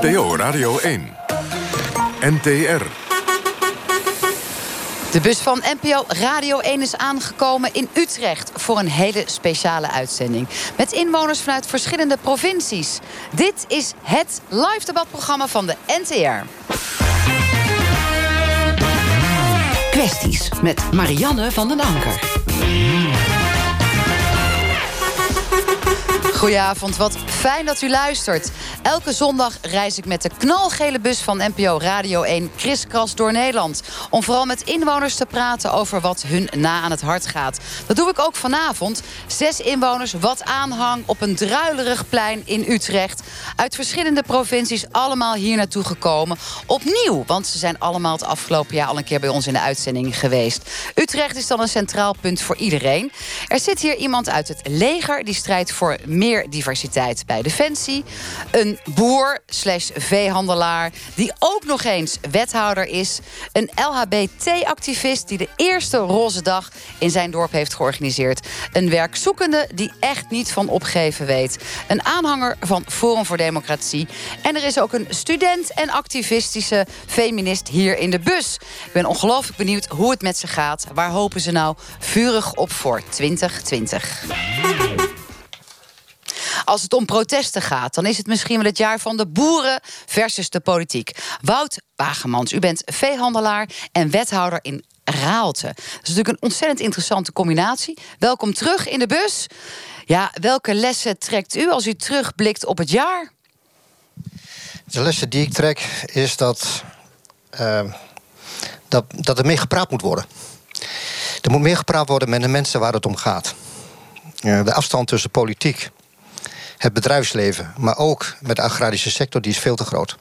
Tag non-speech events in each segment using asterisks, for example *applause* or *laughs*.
NPO Radio 1. NTR. De bus van NPO Radio 1 is aangekomen in Utrecht voor een hele speciale uitzending. Met inwoners vanuit verschillende provincies. Dit is het live debatprogramma van de NTR. Kwesties met Marianne van den Anker. Goedenavond, wat fijn dat u luistert. Elke zondag reis ik met de knalgele bus van NPO Radio 1 kriskras door Nederland. Om vooral met inwoners te praten over wat hun na aan het hart gaat. Dat doe ik ook vanavond. Zes inwoners, wat aanhang op een druilerig plein in Utrecht. Uit verschillende provincies, allemaal hier naartoe gekomen. Opnieuw, want ze zijn allemaal het afgelopen jaar al een keer bij ons in de uitzending geweest. Utrecht is dan een centraal punt voor iedereen. Er zit hier iemand uit het leger die strijdt voor meer diversiteit bij Defensie. Een boer slash veehandelaar die ook nog eens wethouder is. Een LHBT-activist die de eerste roze dag in zijn dorp heeft georganiseerd. Een werkzoekende die echt niet van opgeven weet. Een aanhanger van Forum voor Democratie. En er is ook een student en activistische feminist hier in de bus. Ik ben ongelooflijk benieuwd hoe het met ze gaat. Waar hopen ze nou vurig op voor 2020? *laughs* Als het om protesten gaat, dan is het misschien wel het jaar van de boeren versus de politiek. Wout Wagemans, u bent veehandelaar en wethouder in Raalte. Dat is natuurlijk een ontzettend interessante combinatie. Welkom terug in de bus. Ja, welke lessen trekt u als u terugblikt op het jaar? De lessen die ik trek is dat, uh, dat, dat er meer gepraat moet worden. Er moet meer gepraat worden met de mensen waar het om gaat. Uh, de afstand tussen politiek het bedrijfsleven, maar ook met de agrarische sector, die is veel te groot.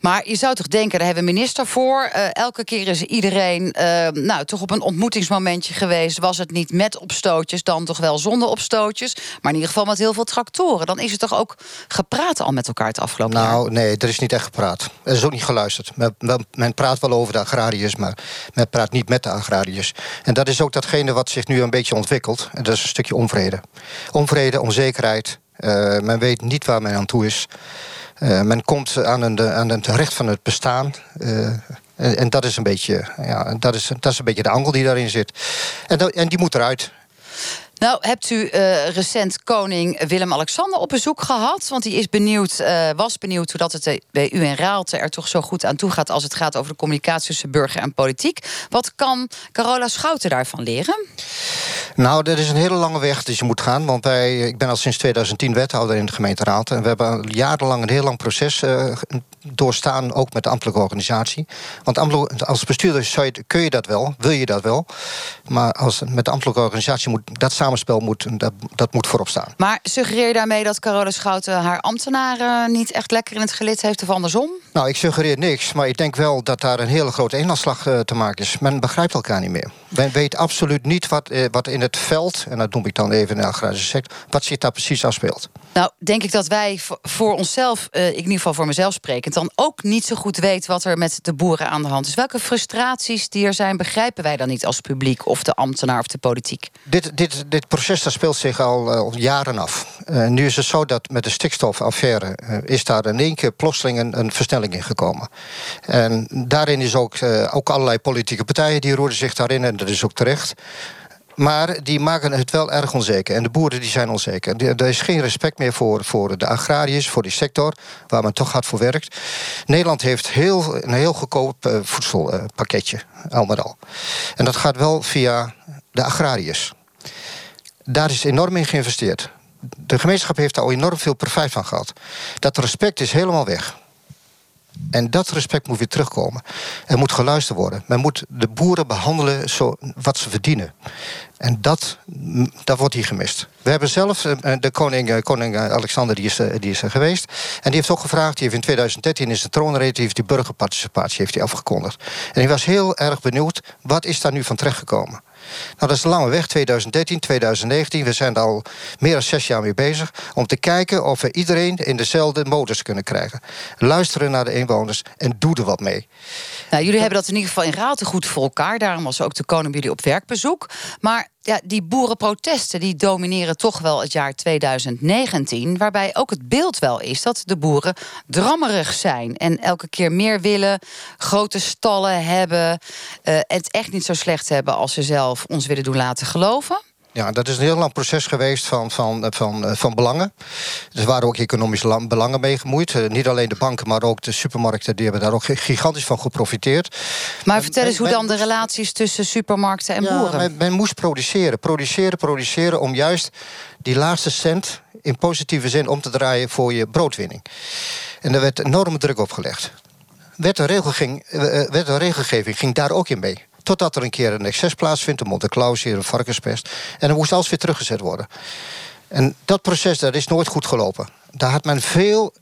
Maar je zou toch denken, daar hebben we minister voor. Uh, elke keer is iedereen uh, nou, toch op een ontmoetingsmomentje geweest. Was het niet met opstootjes, dan toch wel zonder opstootjes. Maar in ieder geval met heel veel tractoren. Dan is het toch ook gepraat al met elkaar het afgelopen nou, jaar? Nou, nee, er is niet echt gepraat. Er is ook niet geluisterd. Men, men, praat wel over de agrariërs, maar men praat niet met de agrariërs. En dat is ook datgene wat zich nu een beetje ontwikkelt. En dat is een stukje onvrede. Onvrede, onzekerheid, uh, men weet niet waar men aan toe is. Uh, men komt aan, een, aan het recht van het bestaan. Uh, en, dat is een beetje, ja, dat is, dat is een beetje de angel die daarin zit. En, en die moet eruit. Nou, hebt u uh, recent koning Willem-Alexander op bezoek gehad? Want die is benieuwd, uh, was benieuwd hoe dat het bij u en Raalte er toch zo goed aan toe gaat... als het gaat over de communicatie tussen burger en politiek. Wat kan Carola Schouten daarvan leren? Nou, dat is een hele lange weg die je moet gaan. Want wij, ik ben al sinds 2010 wethouder in de gemeenteraad. En we hebben jarenlang een heel lang proces uh, doorstaan, ook met de ambtelijke organisatie. Want als bestuurder kun je dat wel, wil je dat wel. Maar als, met de ambtelijke organisatie moet dat samenspel moet, dat, dat moet voorop staan. Maar suggereer je daarmee dat Carola Schouten haar ambtenaren niet echt lekker in het gelid heeft of andersom? Nou, ik suggereer niks, maar ik denk wel dat daar een hele grote eenlandslag uh, te maken is. Men begrijpt elkaar niet meer. Men weet absoluut niet wat, uh, wat in het veld, en dat noem ik dan even in de agrarische sector, wat zich daar precies afspeelt. Nou, denk ik dat wij voor onszelf, ik in ieder geval voor mezelf sprekend, dan ook niet zo goed weet wat er met de boeren aan de hand is. Welke frustraties die er zijn, begrijpen wij dan niet als publiek of de ambtenaar of de politiek? Dit, dit, dit proces dat speelt zich al, al jaren af. Uh, nu is het zo dat met de stikstofaffaire uh, is daar in één keer plotseling een, een versnelling in gekomen. En daarin is ook, ook allerlei politieke partijen die roeren zich daarin en dat is ook terecht. Maar die maken het wel erg onzeker. En de boeren die zijn onzeker. Er is geen respect meer voor, voor de agrariërs, voor die sector... waar men toch hard voor werkt. Nederland heeft heel, een heel goedkoop uh, voedselpakketje, uh, al met al. En dat gaat wel via de agrariërs. Daar is enorm in geïnvesteerd. De gemeenschap heeft daar al enorm veel profijt van gehad. Dat respect is helemaal weg. En dat respect moet weer terugkomen. Er moet geluisterd worden. Men moet de boeren behandelen zo wat ze verdienen. En dat, dat wordt hier gemist. We hebben zelf, de koning, koning Alexander die is, die is er geweest. En die heeft ook gevraagd, die heeft in 2013 in zijn troonrede... heeft die burgerparticipatie heeft hij afgekondigd. En hij was heel erg benieuwd, wat is daar nu van terechtgekomen? Nou, dat is een lange weg, 2013, 2019. We zijn er al meer dan zes jaar mee bezig... om te kijken of we iedereen in dezelfde modus kunnen krijgen. Luisteren naar de inwoners en doe er wat mee. Nou, jullie hebben dat in ieder geval in Raalte goed voor elkaar. Daarom was ook de koning bij jullie op werkbezoek. Maar ja, die boerenprotesten die domineren toch wel het jaar 2019. Waarbij ook het beeld wel is dat de boeren drammerig zijn. En elke keer meer willen, grote stallen hebben. Uh, het echt niet zo slecht hebben als ze zelf ons willen doen laten geloven. Ja, dat is een heel lang proces geweest van, van, van, eh, van belangen. Er waren ook economische belangen mee gemoeid. Eh, niet alleen de banken, maar ook de supermarkten... die hebben daar ook gigantisch van geprofiteerd. Maar vertel eens hoe dan de relaties tussen supermarkten en ja, boeren... Men, men moest produceren, produceren, produceren... om juist die laatste cent in positieve zin om te draaien voor je broodwinning. En er werd enorme druk op gelegd. Wet en, regelgeving, eh, wet en regelgeving ging daar ook in mee. Totdat er een keer een excess plaatsvindt, een Monte hier, een varkenspest. En dan moest alles weer teruggezet worden. En dat proces dat is nooit goed gelopen. Daar had men veel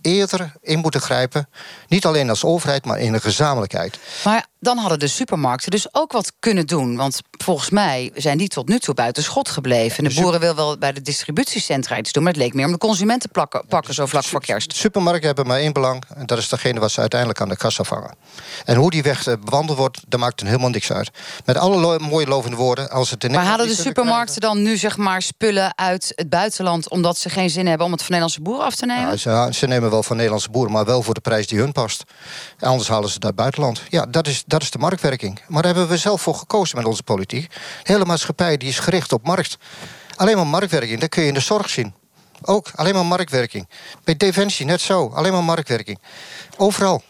eerder in moeten grijpen. Niet alleen als overheid, maar in een gezamenlijkheid. Maar dan hadden de supermarkten dus ook wat kunnen doen. Want volgens mij zijn die tot nu toe buiten schot gebleven. De boeren wil wel bij de distributiecentra iets doen... maar het leek meer om de consumenten pakken, pakken zo vlak voor kerst. Supermarkten hebben maar één belang... en dat is degene wat ze uiteindelijk aan de kassa vangen. En hoe die weg eh, bewandeld wordt, daar maakt het helemaal niks uit. Met alle mooie lovende woorden... Als het maar halen de supermarkten dan nu zeg maar spullen uit het buitenland... omdat ze geen zin hebben om het van Nederlandse boeren af te nemen? Ja, ze, ze nemen wel van Nederlandse boeren... maar wel voor de prijs die hun past. Anders halen ze het uit het buitenland. Ja, dat is dat is de marktwerking. Maar daar hebben we zelf voor gekozen met onze politiek. De hele maatschappij die is gericht op markt. Alleen maar marktwerking, dat kun je in de zorg zien. Ook alleen maar marktwerking. Bij Defensie net zo, alleen maar marktwerking. Overal.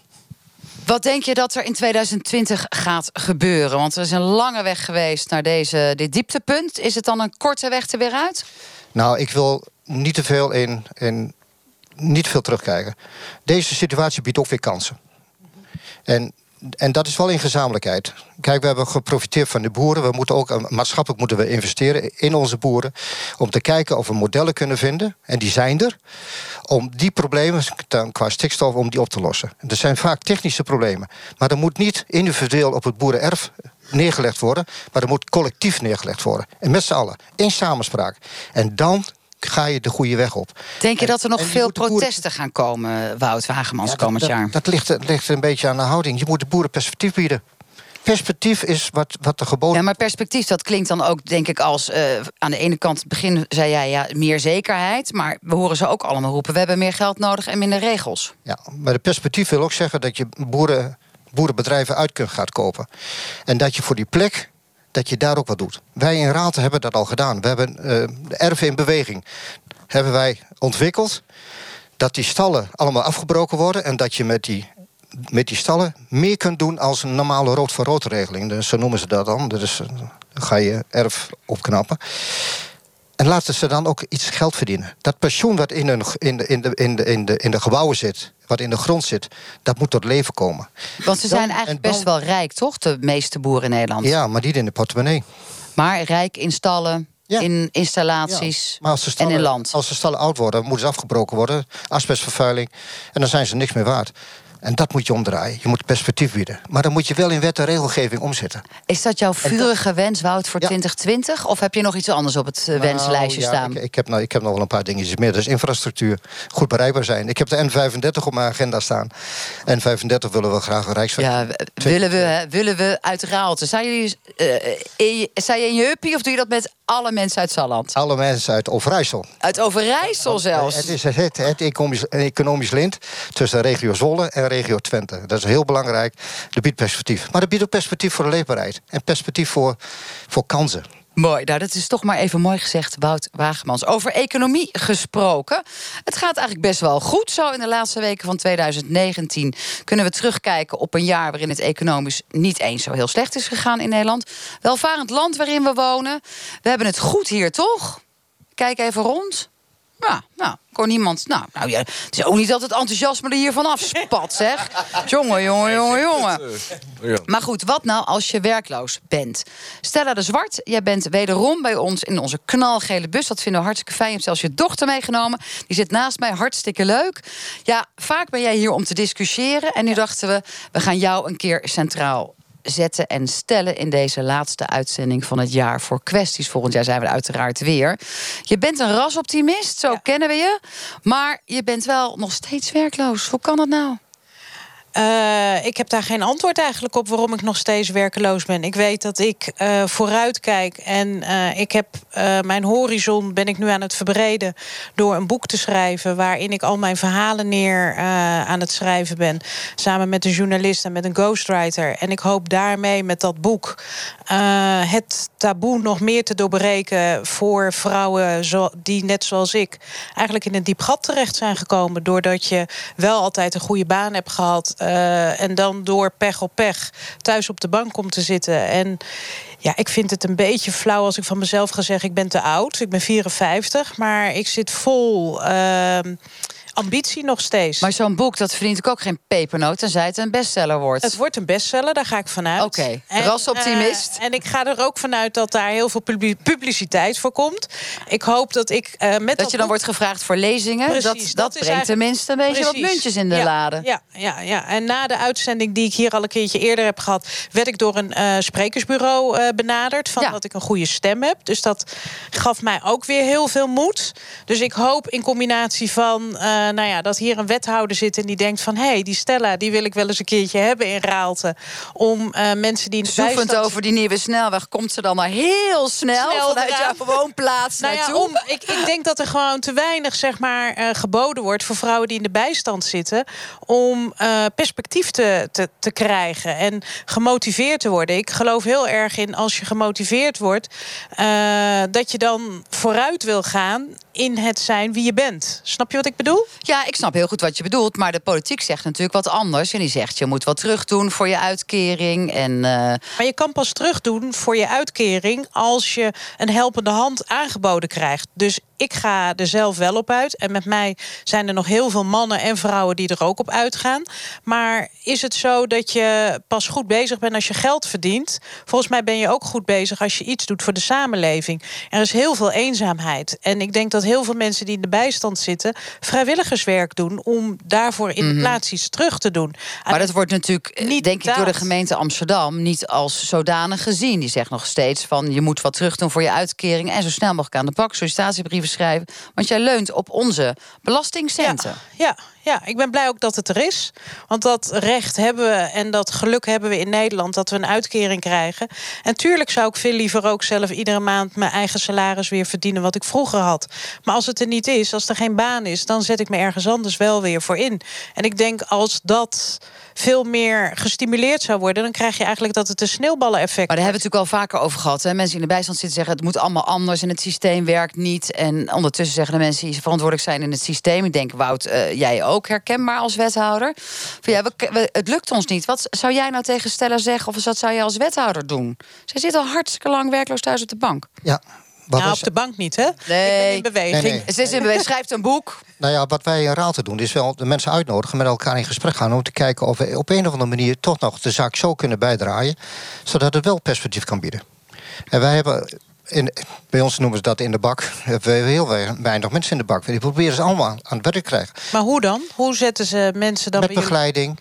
Wat denk je dat er in 2020 gaat gebeuren? Want er is een lange weg geweest naar deze, dit dieptepunt. Is het dan een korte weg er weer uit? Nou, ik wil niet te veel in, in niet veel terugkijken. Deze situatie biedt ook weer kansen. En en dat is wel in gezamenlijkheid. Kijk, we hebben geprofiteerd van de boeren. We moeten ook eh, maatschappelijk moeten we investeren in onze boeren. Om te kijken of we modellen kunnen vinden. En die zijn er. Om die problemen qua stikstof om die op te lossen. Er zijn vaak technische problemen. Maar dat moet niet individueel op het boerenerf neergelegd worden. Maar dat moet collectief neergelegd worden. En met z'n allen. In samenspraak. En dan ga je de goede weg op. Denk je dat er nog veel protesten gaan komen, Wout Wagemans, ja, komend jaar? Dat, ligt, ligt een beetje aan de houding. Je moet de boeren perspectief bieden perspectief is wat, wat de geboden... Ja, maar perspectief, dat klinkt dan ook, denk ik, als... Uh, aan de ene kant, het begin zei jij, ja, meer zekerheid... maar we horen ze ook allemaal roepen... we hebben meer geld nodig en minder regels. Ja, maar de perspectief wil ook zeggen... dat je boeren, boerenbedrijven uit kunt gaan kopen. En dat je voor die plek dat je daar ook wat doet. Wij in Raad hebben dat al gedaan. We hebben uh, de erven in beweging. Hebben wij ontwikkeld dat die stallen allemaal afgebroken worden... en dat je met die, met die stallen meer kunt doen als een normale rood-voor-rood regeling. Dus zo noemen ze dat dan. Dus dan ga je erf opknappen. En laten ze dan ook iets geld verdienen. Dat pensioen wat in, een, in, de, in, de, in, de, in, de, in de gebouwen zit, wat in de grond zit, dat moet tot leven komen. Want ze zijn eigenlijk best wel rijk, toch? De meeste boeren in Nederland. Ja, maar niet in de portemonnee. Maar rijk in stallen, in installaties ja. en in land. Als de stallen oud worden, moeten ze afgebroken worden. Asbestvervuiling. En dan zijn ze niks meer waard. En dat moet je omdraaien. Je moet perspectief bieden. Maar dan moet je wel in wet en regelgeving omzetten. Is dat jouw vurige wens, Wout, voor 2020? Of heb je nog iets anders op het uh, wenslijstje ja, staan? Ik, ik, heb nou, ik heb nog wel een paar dingetjes meer. Dus infrastructuur, goed bereikbaar zijn. Ik heb de N35 op mijn agenda staan. N35 willen we graag een rijksweg. Ja, willen we, willen we uit Raalte. Zijn jullie uh, zijn je in je uppie of doe je dat met alle mensen uit Salland? Alle mensen uit Overijssel. Uit Overijssel zelfs? Het is het, het economisch, economisch lint tussen de regio Zwolle en regio Twente. Dat is heel belangrijk. Dat biedt perspectief. Maar dat biedt ook perspectief voor de leefbaarheid. En perspectief voor, voor kansen. Mooi, nou dat is toch maar even mooi gezegd, Wout Wagemans. Over economie gesproken. Het gaat eigenlijk best wel goed. Zo in de laatste weken van 2019 kunnen we terugkijken op een jaar waarin het economisch niet eens zo heel slecht is gegaan in Nederland. Welvarend land waarin we wonen. We hebben het goed hier, toch? Kijk even rond. Ja, nou, kon niemand. Nou, nou ja, het is ook niet dat het enthousiasme er hiervan afspat, zeg. *laughs* jongen, jongen, jongen, jongen. Maar goed, wat nou als je werkloos bent? Stella de Zwart, jij bent wederom bij ons in onze knalgele bus. Dat vinden we hartstikke fijn. Je hebt zelfs je dochter meegenomen. Die zit naast mij, hartstikke leuk. Ja, vaak ben jij hier om te discussiëren. En nu dachten we, we gaan jou een keer centraal zetten en stellen in deze laatste uitzending van het jaar voor kwesties. Volgend jaar zijn we uiteraard weer. Je bent een rasoptimist, zo kennen we je. Maar je bent wel nog steeds werkloos. Hoe kan dat nou? Uh, ik heb daar geen antwoord eigenlijk op waarom ik nog steeds werkeloos ben. Ik weet dat ik uh, vooruit kijk en uh, ik heb mijn horizon ben ik nu aan het verbreden door een boek te schrijven waarin ik al mijn verhalen neer aan het schrijven ben, samen met een journalist en met een ghostwriter. En ik hoop daarmee met dat boek het taboe nog meer te doorbreken voor vrouwen zo, die net zoals ik eigenlijk in een diep gat terecht zijn gekomen doordat je wel altijd een goede baan hebt gehad uh, en dan door pech op pech thuis op de bank komt te zitten. En ja, ik vind het een beetje flauw als ik van mezelf ga zeggen: ik ben te oud. Ik ben 54, maar ik zit vol. Uh, ambitie nog steeds. Maar zo'n boek, dat verdient ik ook geen pepernoot... tenzij het een bestseller wordt. Het wordt een bestseller, daar ga ik vanuit. Oké, okay. rasoptimist. Uh, en ik ga er ook vanuit dat daar heel veel publiciteit voor komt. Ik hoop dat ik uh, met dat, je dan wordt gevraagd voor lezingen. Precies, dat, dat, brengt tenminste een beetje precies. wat muntjes in de ja, lade. Ja, ja, ja. En na de uitzending die ik hier al een keertje eerder heb gehad... werd ik door een uh, sprekersbureau benaderd... van dat ik een goede stem heb. Dus dat gaf mij ook weer heel veel moed. Dus ik hoop in combinatie van nou ja, dat hier een wethouder zit en die denkt van... hé, hey, die Stella, die wil ik wel eens een keertje hebben in Raalte. Om uh, mensen die in de Zoefend bijstand... over die nieuwe snelweg komt ze dan maar heel snel, snel vanuit eraan. jouw woonplaats nou ja, om, ik, ik denk dat er gewoon te weinig zeg maar, uh, geboden wordt... voor vrouwen die in de bijstand zitten... om perspectief te, te, te krijgen en gemotiveerd te worden. Ik geloof heel erg in als je gemotiveerd wordt... dat je dan vooruit wil gaan in het zijn wie je bent. Snap je wat ik bedoel? Ja, ik snap heel goed wat je bedoelt. Maar de politiek zegt natuurlijk wat anders. En die zegt je moet wat terug doen voor je uitkering. En, uh... Maar je kan pas terug doen voor je uitkering als je een helpende hand aangeboden krijgt. Dus ik ga er zelf wel op uit. En met mij zijn er nog heel veel mannen en vrouwen die er ook op uitgaan. Maar is het zo dat je pas goed bezig bent als je geld verdient? Volgens mij ben je ook goed bezig als je iets doet voor de samenleving. Er is heel veel eenzaamheid. En ik denk dat heel veel mensen die in de bijstand zitten vrijwilligerswerk doen om daarvoor in de mhm. plaats iets terug te doen. Maar dat wordt natuurlijk, eh, niet denk ik, door de gemeente Amsterdam niet als zodanig gezien. Die zegt nog steeds van je moet wat terug doen voor je uitkering en zo snel mogelijk aan de pak sollicitatiebrieven schrijven. Want jij leunt op onze belastingcenten. Ja, ja, ik ben blij ook dat het er is. Want dat recht hebben we en dat geluk hebben we in Nederland dat we een uitkering krijgen. En tuurlijk zou ik veel liever ook zelf iedere maand mijn eigen salaris weer verdienen wat ik vroeger had. Maar als het er niet is, als er geen baan is, dan zet ik me ergens anders wel weer voor in. En ik denk als dat veel meer gestimuleerd zou worden, dan krijg je eigenlijk dat het een sneeuwballen-effect. Maar daar hebben we het natuurlijk al vaker over gehad. Hè? Mensen in de bijstand zitten zeggen het moet allemaal anders en het systeem werkt niet. En ondertussen zeggen de mensen die verantwoordelijk zijn in het systeem. Ik denk, Wout, uh, jij ook herkenbaar als wethouder. Van, ja, we, het lukt ons niet. Wat zou jij nou tegen Stella zeggen of wat zou jij als wethouder doen? Zij zit al hartstikke lang werkloos thuis op de bank. Ja, nou, op de bank niet, hè? Nee. in beweging. Nee, Ze is in beweging. *laughs* Schrijft een boek. Nou ja, wat wij in Raalte doen, is wel de mensen uitnodigen... met elkaar in gesprek gaan om te kijken of we op een of andere manier... toch nog de zaak zo kunnen bijdraaien... zodat het wel perspectief kan bieden. En wij hebben in, bij ons noemen ze dat in de bak. We hebben heel weinig mensen in de bak. Die proberen ze allemaal aan het werk te krijgen. Maar hoe dan? Hoe zetten ze mensen dan Met begeleiding.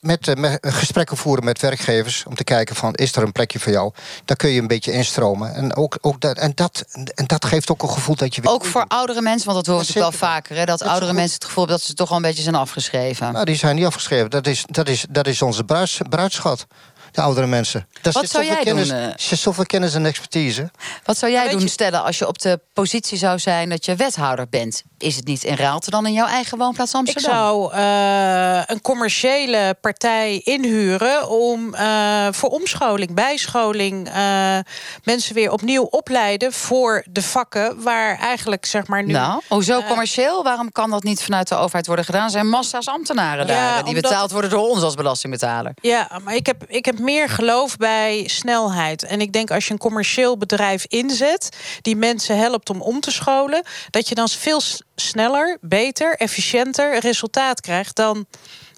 Met, uh, met, gesprekken voeren met werkgevers om te kijken van is er een plekje voor jou. Daar kun je een beetje instromen. En, ook, ook dat, en, dat, en dat geeft ook een gevoel dat je. Ook voor oudere mensen, want dat hoor ik wel vaker. Hè, dat, oudere mensen het gevoel hebben dat ze toch al een beetje zijn afgeschreven. Nou, die zijn niet afgeschreven. Dat is, dat is, dat is onze bruids, bruidschat de oudere mensen. Daar Wat zou jij kennis, doen? Er zit zoveel kennis en expertise. Wat zou jij doen, stellen, als je op de positie zou zijn dat je wethouder bent? Is het niet in Raalte dan in jouw eigen woonplaats Amsterdam? Ik zou uh, een commerciële partij inhuren om uh, voor omscholing, bijscholing, uh, mensen weer opnieuw opleiden voor de vakken waar eigenlijk zeg maar nu. Nou, hoezo commercieel? Waarom kan dat niet vanuit de overheid worden gedaan? Er zijn massa's ambtenaren ja, daar die betaald worden door ons als belastingbetaler. Ja, maar ik heb, ik heb meer geloof bij snelheid. En ik denk als je een commercieel bedrijf inzet, die mensen helpt om om te scholen, dat je dan veel sneller, beter, efficiënter resultaat krijgt dan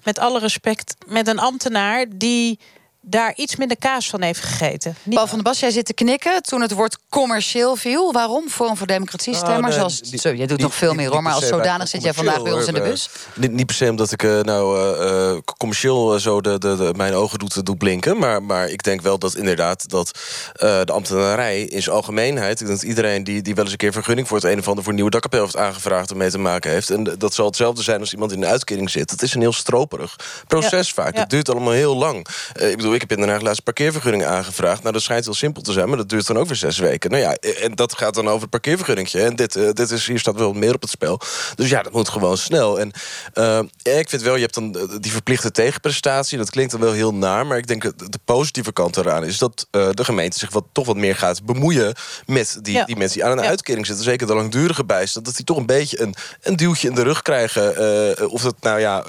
met alle respect met een ambtenaar die daar iets minder kaas van heeft gegeten. Niet... Paul van der Bas, jij zit te knikken toen het woord commercieel viel. Waarom? Forum voor Democratie Nou, stemmer. zoals, niet- zo, jij doet nog veel meer hoor, maar als zodanig zit jij vandaag bij ons in de commercieel, bus. Niet, niet per se omdat ik eh, nou eh, eh, commercieel eh, zo de, de, de- mijn ogen doet, doet blinken. Maar, maar ik denk wel dat inderdaad dat eh, de ambtenarij in zijn algemeenheid... ik denk dat iedereen die, die wel eens een keer vergunning voor het een of ander... voor een nieuwe dakkapel heeft aangevraagd en mee te maken heeft. En dat zal hetzelfde zijn als iemand in de uitkering zit. Het is een heel stroperig proces vaak. ja. Het duurt allemaal heel lang. Eh, ik bedoel, ik heb in Den Haag laatst parkeervergunning aangevraagd. Nou, dat schijnt heel simpel te zijn, maar dat duurt dan ook weer zes weken. Nou ja, en dat gaat dan over het parkeervergunningje. En dit, eh, dit is, hier staat wel meer op het spel. Dus ja, dat moet gewoon snel. En eh, ik vind wel, je hebt dan eh, die verplichte tegenprestatie. Dat klinkt dan wel heel naar, maar ik denk dat de positieve kant eraan is dat de gemeente zich wat, toch wat meer gaat bemoeien met die, Ja. die mensen die aan een Ja. uitkering zitten. Zeker de langdurige bijstand. Dat die toch een beetje een, een duwtje in de rug krijgen. of dat nou ja,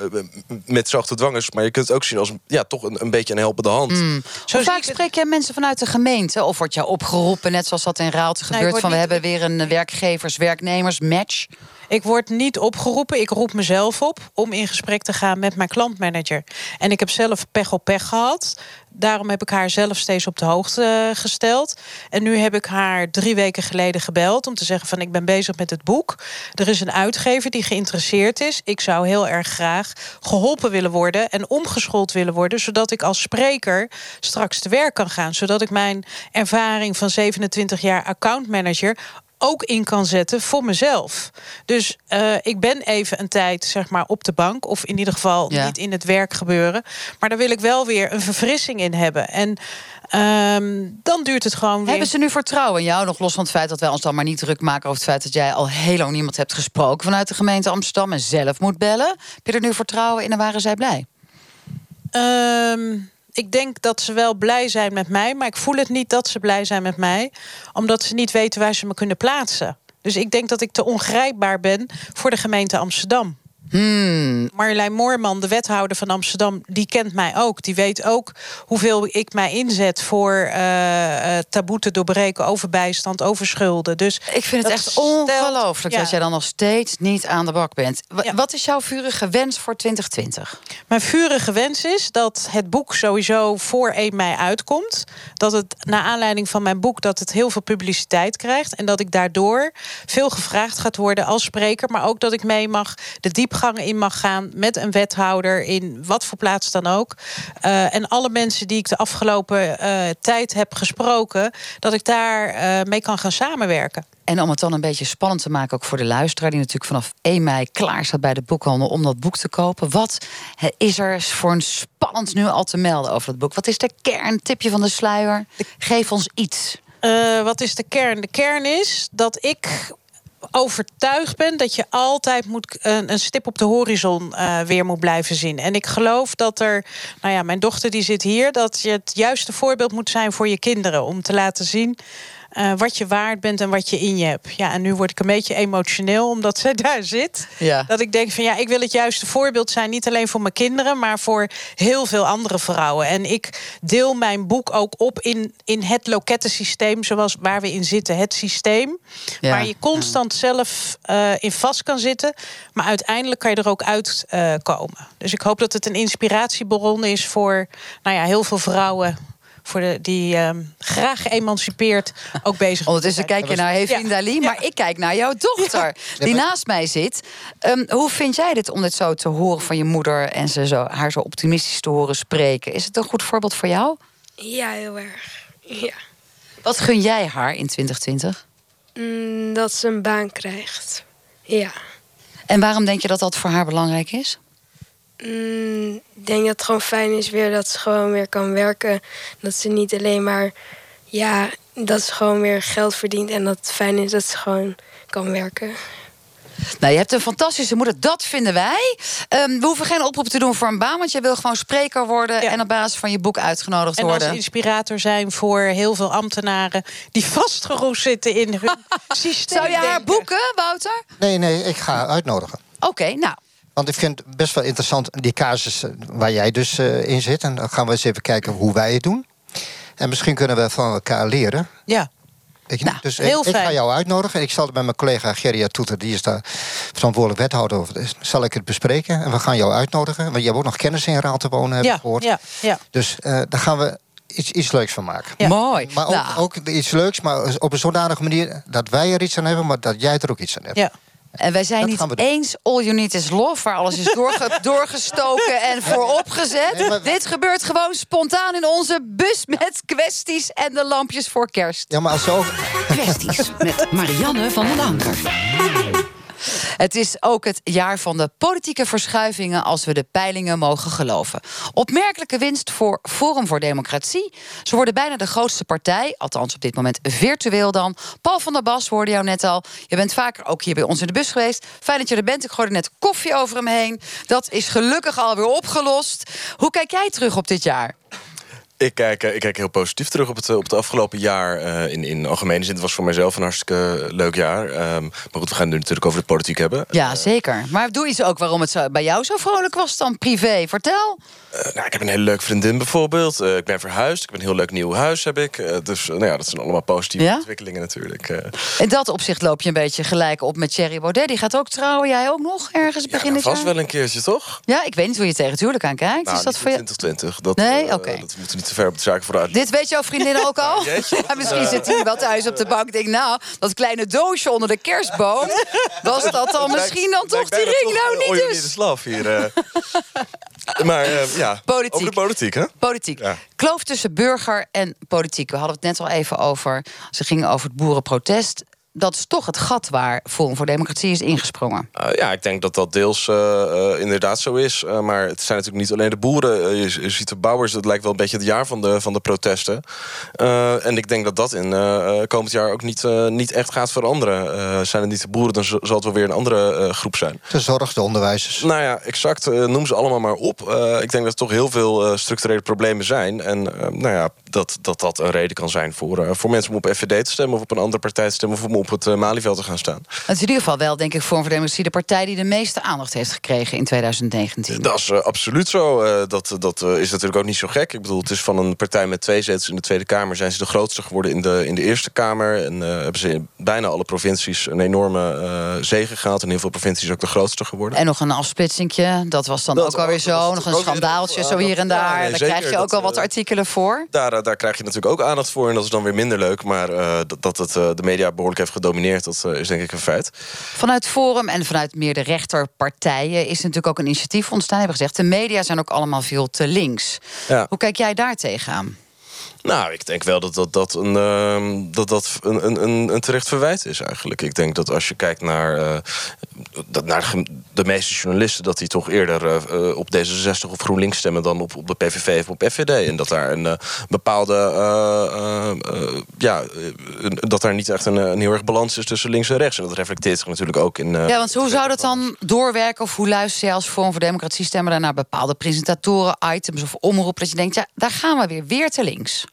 met zachte dwang is. Maar je kunt het ook zien als ja, toch een, een beetje een helpende hand. Zo Hoe zie vaak het. spreek jij mensen vanuit de gemeente? Of wordt jou opgeroepen, net zoals dat in Raalte gebeurt... van we hebben weer een werkgevers-werknemers-match? Ik word niet opgeroepen, ik roep mezelf op om in gesprek te gaan met mijn klantmanager. En ik heb zelf pech op pech gehad. Daarom heb ik haar zelf steeds op de hoogte gesteld. En nu heb ik haar drie weken geleden gebeld om te zeggen van ik ben bezig met het boek. Er is een uitgever die geïnteresseerd is. Ik zou heel erg graag geholpen willen worden en omgeschoold willen worden, zodat ik als spreker straks te werk kan gaan. Zodat ik mijn ervaring van 27 jaar accountmanager ook in kan zetten voor mezelf. Dus eh, ik ben even een tijd zeg maar op de bank of in ieder geval Ja. niet in het werk gebeuren, maar daar wil ik wel weer een verfrissing in hebben. En ehm, dan duurt het gewoon weer. Hebben ze nu vertrouwen in jou? Nog los van het feit dat wij ons dan maar niet druk maken... over het feit dat jij al heel lang niemand hebt gesproken... vanuit de gemeente Amsterdam en zelf moet bellen. Heb je er nu vertrouwen in en waren zij blij? Ehm, ik denk dat ze wel blij zijn met mij, maar ik voel het niet dat ze blij zijn met mij, omdat ze niet weten waar ze me kunnen plaatsen. Dus ik denk dat ik te ongrijpbaar ben voor de gemeente Amsterdam. Hmm. Marjolein Moorman, de wethouder van Amsterdam, die kent mij ook. Die weet ook hoeveel ik mij inzet voor eh, taboe te doorbreken over bijstand, over schulden. Dus Ik vind het echt stelt- ongelooflijk ja. dat jij dan nog steeds niet aan de bak bent. Ja. Wat is jouw vurige wens voor 2020? Mijn vurige wens is dat het boek sowieso voor 1 mei uitkomt. Dat het, naar aanleiding van mijn boek, dat het heel veel publiciteit krijgt. En dat ik daardoor veel gevraagd gaat worden als spreker. Maar ook dat ik mee mag, de diepgangen in mag gaan met een wethouder in wat voor plaats dan ook. Eh, en alle mensen die ik de afgelopen eh, tijd heb gesproken, dat ik daar eh, mee kan gaan samenwerken. En om het dan een beetje spannend te maken, ook voor de luisteraar, die natuurlijk vanaf 1 mei klaar staat bij de boekhandel om dat boek te kopen. Wat is er voor een spannend nu al te melden over dat boek? Wat is de kern, tipje van de sluier? Geef ons iets. Wat is de kern? De kern is dat ik overtuigd ben dat je altijd moet, een, een stip op de horizon eh, weer moet blijven zien. En ik geloof dat er, nou ja, mijn dochter die zit hier, dat je het juiste voorbeeld moet zijn voor je kinderen om te laten zien. Eh, wat je waard bent en wat je in je hebt. Ja, en nu word ik een beetje emotioneel omdat zij *laughs* daar zit. Ja. Dat ik denk van ja, ik wil het juiste voorbeeld zijn, niet alleen voor mijn kinderen, maar voor heel veel andere vrouwen. En ik deel mijn boek ook op in, in het lokettensysteem, zoals waar we in zitten. Het systeem Ja, waar je constant zelf eh, in vast kan zitten, maar uiteindelijk kan je er ook uitkomen. komen. dus ik hoop dat het een inspiratiebron is voor nou ja, heel veel vrouwen. Voor de, die ehm, graag geëmancipeerd ook bezig Ondertussen kijk je naar Hevin Ja. Dali, maar ik kijk naar jouw dochter, die naast mij zit. Ehm, hoe vind jij dit om dit zo te horen van je moeder en ze zo, haar zo optimistisch te horen spreken? Is het een goed voorbeeld voor jou? Ja, heel erg. Ja. Wat gun jij haar in 2020? Mm, dat ze een baan krijgt. Ja. En waarom denk je dat dat voor haar belangrijk is? Mm, ik denk dat het gewoon fijn is weer dat ze gewoon weer kan werken. Dat ze niet alleen maar... Ja, dat ze gewoon weer geld verdient. En dat het fijn is dat ze gewoon kan werken. Nou, je hebt een fantastische moeder, dat vinden wij. Ehm, we hoeven geen oproep te doen voor een baan, want je wil gewoon spreker worden Ja. en op basis van je boek uitgenodigd En als worden. inspirator zijn voor heel veel ambtenaren die vastgeroest zitten in hun *laughs* systeem. Zou je haar boeken, Wouter? Nee, nee, ik ga uitnodigen. Oké, nou. Want ik vind het best wel interessant die casus eh, waar jij dus eh, in zit. En dan gaan we eens even kijken hoe wij het doen. En misschien kunnen we van elkaar leren. Ja. Ik, Nou, dus heel ik, ik ga fijn. jou uitnodigen. Ik zal het met mijn collega Gerria Toeter, die is daar verantwoordelijk wethouder over. Dus zal ik het bespreken en we gaan jou uitnodigen. Want je hebt ook nog kennis in Raad te wonen, heb ik Ja, gehoord. ja, ja. Dus eh, daar gaan we iets, iets leuks van maken. Ja. Mooi. Maar ook, Nou, ook iets leuks, maar op een zodanige manier dat wij er iets aan hebben, maar dat jij er ook iets aan hebt. ja. En wij zijn Dat niet eens all you need is love... waar alles is doorge- *laughs* doorgestoken en vooropgezet. Nee, maar- Dit gebeurt gewoon spontaan in onze bus... met kwesties en de lampjes voor kerst. Ja, maar als ook. Kwesties met Marianne van den Anker. Het is ook het jaar van de politieke verschuivingen... als we de peilingen mogen geloven. Opmerkelijke winst voor Forum voor Democratie. Ze worden bijna de grootste partij, althans op dit moment virtueel dan. Paul van der Bas hoorde jou net al. Je bent vaker ook hier bij ons in de bus geweest. Fijn dat je er bent. Ik gooide net koffie over hem heen. Dat is gelukkig alweer opgelost. Hoe kijk jij terug op dit jaar? Ik kijk, eh, ik kijk heel positief terug op het, eh, op het afgelopen jaar. eh, in, in algemene zin. Het was voor mijzelf een hartstikke leuk jaar. Ehm, maar goed, we gaan het nu natuurlijk over de politiek hebben. Ja, zeker. Maar doe iets ook waarom het zo, bij jou zo vrolijk was dan privé. Vertel. Nou, ik heb een hele leuke vriendin bijvoorbeeld. Ik ben verhuisd. Ik heb een heel leuk nieuw huis heb ik. Dus nou ja, dat zijn allemaal positieve Ja? ontwikkelingen natuurlijk. In dat opzicht loop je een beetje gelijk op met Thierry Baudet. Die gaat ook trouwen. Jij ook nog ergens ja, begin nou, vast jaar? wel een keertje, toch? Ja, ik weet niet hoe je tegen het huwelijk aan kijkt. Nou, is dat niet voor je... 2020. Dat, Nee? Oké. dat moeten niet te ver op de vooruit. Dit weet jouw vriendin ook al? *laughs* Ja, misschien zit hij wel thuis op de bank. Denk, nou, dat kleine doosje onder de kerstboom. Was dat dan misschien dan toch die ring? Nou, niet de dus. slaaf hier. eh. *laughs* maar eh, ja, Politiek. over de politiek, hè? Politiek. Ja. Kloof tussen burger en politiek. We hadden het net al even over. Ze gingen over het boerenprotest. Dat is toch het gat waar Forum voor Democratie is ingesprongen. Uh, ja, ik denk dat dat deels uh, uh, inderdaad zo is. Uh, maar het zijn natuurlijk niet alleen de boeren. Uh, je, je, ziet de bouwers, het lijkt wel een beetje het jaar van de, van de protesten. Uh, en ik denk dat dat in uh, komend jaar ook niet, uh, niet echt gaat veranderen. Uh, zijn het niet de boeren, dan zal het wel weer een andere uh, groep zijn. De zorg, de onderwijzers. Nou ja, exact. Uh, noem ze allemaal maar op. Uh, ik denk dat er toch heel veel uh, structurele problemen zijn. En uh, nou ja, dat, dat dat een reden kan zijn voor, uh, voor mensen om op FVD te stemmen... of op een andere partij te stemmen... of om op het uh, Malieveld te gaan staan. Het is in ieder geval wel, denk ik, voor Democratie... de partij die de meeste aandacht heeft gekregen in 2019. Dat is uh, absoluut zo. Uh, dat dat uh, is natuurlijk ook niet zo gek. Ik bedoel, het is van een partij met twee zetels in de Tweede Kamer... zijn ze de grootste geworden in de, in de Eerste Kamer. En hebben ze in bijna alle provincies een enorme uh, zege gehaald. In heel veel provincies ook de grootste geworden. En nog een afsplitsingje, dat was dan Dat ook alweer zo. Nog een schandaaltje, zo hier en daar. Ja, nee, daar zeker. krijg je ook al wat artikelen voor. Daar, daar krijg je natuurlijk ook aandacht voor. En dat is dan weer minder leuk. Maar dat, dat het de media behoorlijk heeft gedomineerd... dat uh, is denk ik een feit. Vanuit Forum en vanuit meer de rechterpartijen... is natuurlijk ook een initiatief ontstaan. Hebben gezegd, de media zijn ook allemaal veel te links. Ja. Hoe kijk jij daar tegenaan? Nou, ik denk wel dat dat, dat, een, uh, dat, dat een, een, een terecht verwijt is eigenlijk. Ik denk dat als je kijkt naar, uh, dat naar de meeste journalisten... dat die toch eerder uh, op D66 of GroenLinks stemmen... dan op, op de PVV of op FVD. En dat daar een bepaalde... ja, dat daar niet echt een, een, heel erg balans is tussen links en rechts. En dat reflecteert zich natuurlijk ook in... ja, want hoe zou dat dan doorwerken? Of hoe luister je als Forum voor Democratie stemmen... naar bepaalde presentatoren, items of omroepen... dat je denkt, ja, daar gaan we weer, weer te links?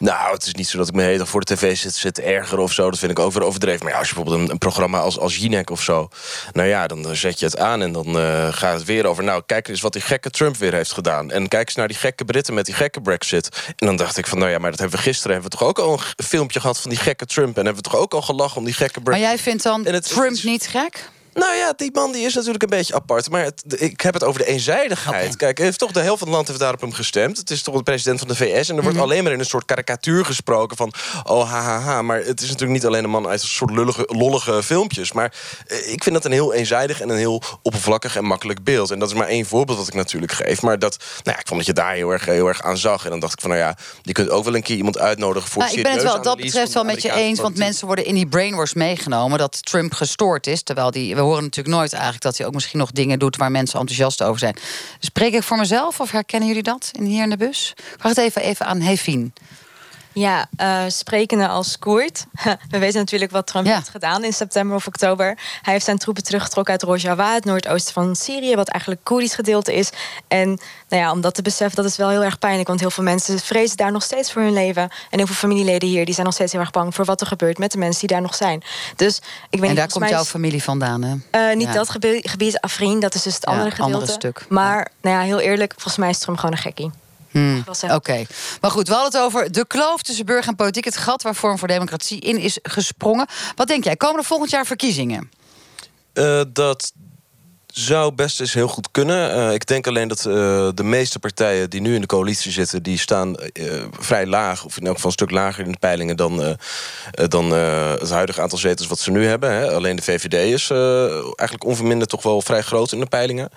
Nou, het is niet zo dat ik me hele voor de tv zit, zit erger of zo. Dat vind ik ook weer overdreven. Maar ja, als je bijvoorbeeld een, een programma als, als Jinek of zo... nou ja, dan zet je het aan en dan uh, gaat het weer over... nou, kijk eens wat die gekke Trump weer heeft gedaan. En kijk eens naar die gekke Britten met die gekke Brexit. En dan dacht ik van, nou ja, maar dat hebben we gisteren... hebben we toch ook al een filmpje gehad van die gekke Trump... en hebben we toch ook al gelachen om die gekke Brexit. Maar jij vindt dan het, Trump niet gek? Nou ja, die man die is natuurlijk een beetje apart. Maar het, ik heb het over de eenzijdigheid. Okay. Kijk, heeft toch de helft van het land heeft daar op hem gestemd. Het is toch de president van de VS. En er wordt mm -hmm. alleen maar in een soort karikatuur gesproken van... oh, hahaha. Ha, ha. Maar het is natuurlijk niet alleen een man uit een soort lullige, lollige filmpjes. Maar eh, ik vind dat een heel eenzijdig en een heel oppervlakkig en makkelijk beeld. En dat is maar één voorbeeld wat ik natuurlijk geef. Maar dat, nou ja, ik vond dat je daar heel erg, heel erg aan zag. En dan dacht ik van, nou ja, je kunt ook wel een keer iemand uitnodigen... voor nou, Ik ben het wel dat betreft wel met je eens. Want mensen worden in die brainwash meegenomen... dat Trump gestoord is. Terwijl die, we horen natuurlijk nooit eigenlijk dat hij ook misschien nog dingen doet waar mensen enthousiast over zijn. Spreek ik voor mezelf of herkennen jullie dat in, hier in de bus? Ik vraag het even, even aan Hevin. Ja, uh, sprekende als Koert. *laughs* We weten natuurlijk wat Trump ja. heeft gedaan in september of oktober. Hij heeft zijn troepen teruggetrokken uit Rojava, het noordoosten van Syrië, wat eigenlijk Koerdisch gedeelte is. En nou ja, om dat te beseffen, dat is wel heel erg pijnlijk. Want heel veel mensen vrezen daar nog steeds voor hun leven. En heel veel familieleden hier die zijn nog steeds heel erg bang voor wat er gebeurt met de mensen die daar nog zijn. Dus ik weet en daar niet, komt jouw familie vandaan, hè? Uh, niet ja. dat gebied, gebied Afrin, dat is dus het ja, andere gedeelte. Andere stuk. Maar nou ja, heel eerlijk, volgens mij is Trump gewoon een gekkie. Hmm, Oké. Maar goed, we hadden het over de kloof tussen burger en politiek. Het gat waar Vorm voor Democratie in is gesprongen. Wat denk jij? Komen er volgend jaar verkiezingen? Uh, dat zou best eens heel goed kunnen. Uh, ik denk alleen dat uh, de meeste partijen die nu in de coalitie zitten... die staan uh, vrij laag, of in elk geval een stuk lager in de peilingen... dan, dan het huidige aantal zetels wat ze nu hebben. Hè. Alleen de VVD is eigenlijk onverminderd toch wel vrij groot in de peilingen.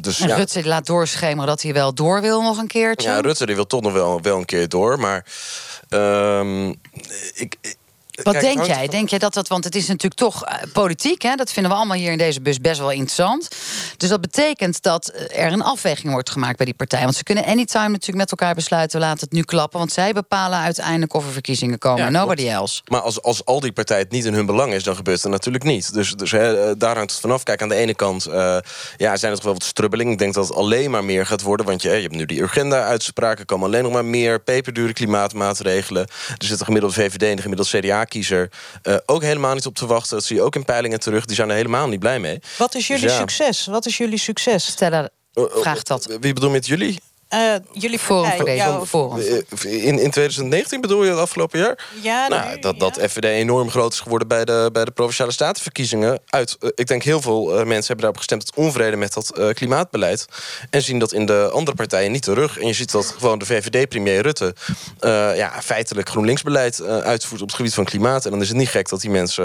dus, en ja. Rutte laat doorschemeren dat hij wel door wil nog een keertje. Ja, Rutte die wil toch nog wel, wel een keer door, maar... Ehm, ik, wat denk jij? Denk jij dat dat, want het is natuurlijk toch uh, politiek, hè? dat vinden we allemaal hier in deze bus best wel interessant. Dus dat betekent dat er een afweging wordt gemaakt bij die partij. Want ze kunnen anytime natuurlijk met elkaar besluiten, laten het nu klappen. Want zij bepalen uiteindelijk of er verkiezingen komen. Nobody else. Maar als, als al die partijen het niet in hun belang is, dan gebeurt het natuurlijk niet. Dus, dus hè, eh, daar hangt het vanaf. Kijk, aan de ene kant uh, ja, zijn er toch wel wat strubbeling. Ik denk dat het alleen maar meer gaat worden. Want je, je hebt nu die agenda-uitspraken, komen alleen nog maar meer peperdure klimaatmaatregelen. Er zit een gemiddelde VVD en de gemiddelde CDA kiezer uh, ook helemaal niet op te wachten. Dat zie je ook in peilingen terug. Die zijn er helemaal niet blij mee. Wat is jullie dus succes? Wat is jullie succes? Stella vraagt dat. Wie bedoel met jullie? Uh, jullie forum voor deze forum. In, in 2019 bedoel je het afgelopen jaar? Ja, nou, dat, dat FVD enorm groot is geworden bij de, bij de provinciale statenverkiezingen. Uit, uh, ik denk heel veel uh, mensen hebben daarop gestemd tot onvrede met dat klimaatbeleid. En zien dat in de andere partijen niet terug. En je ziet dat gewoon de VVD-premier Rutte ja, feitelijk GroenLinks-beleid uitvoert op het gebied van klimaat. En dan is het niet gek dat die mensen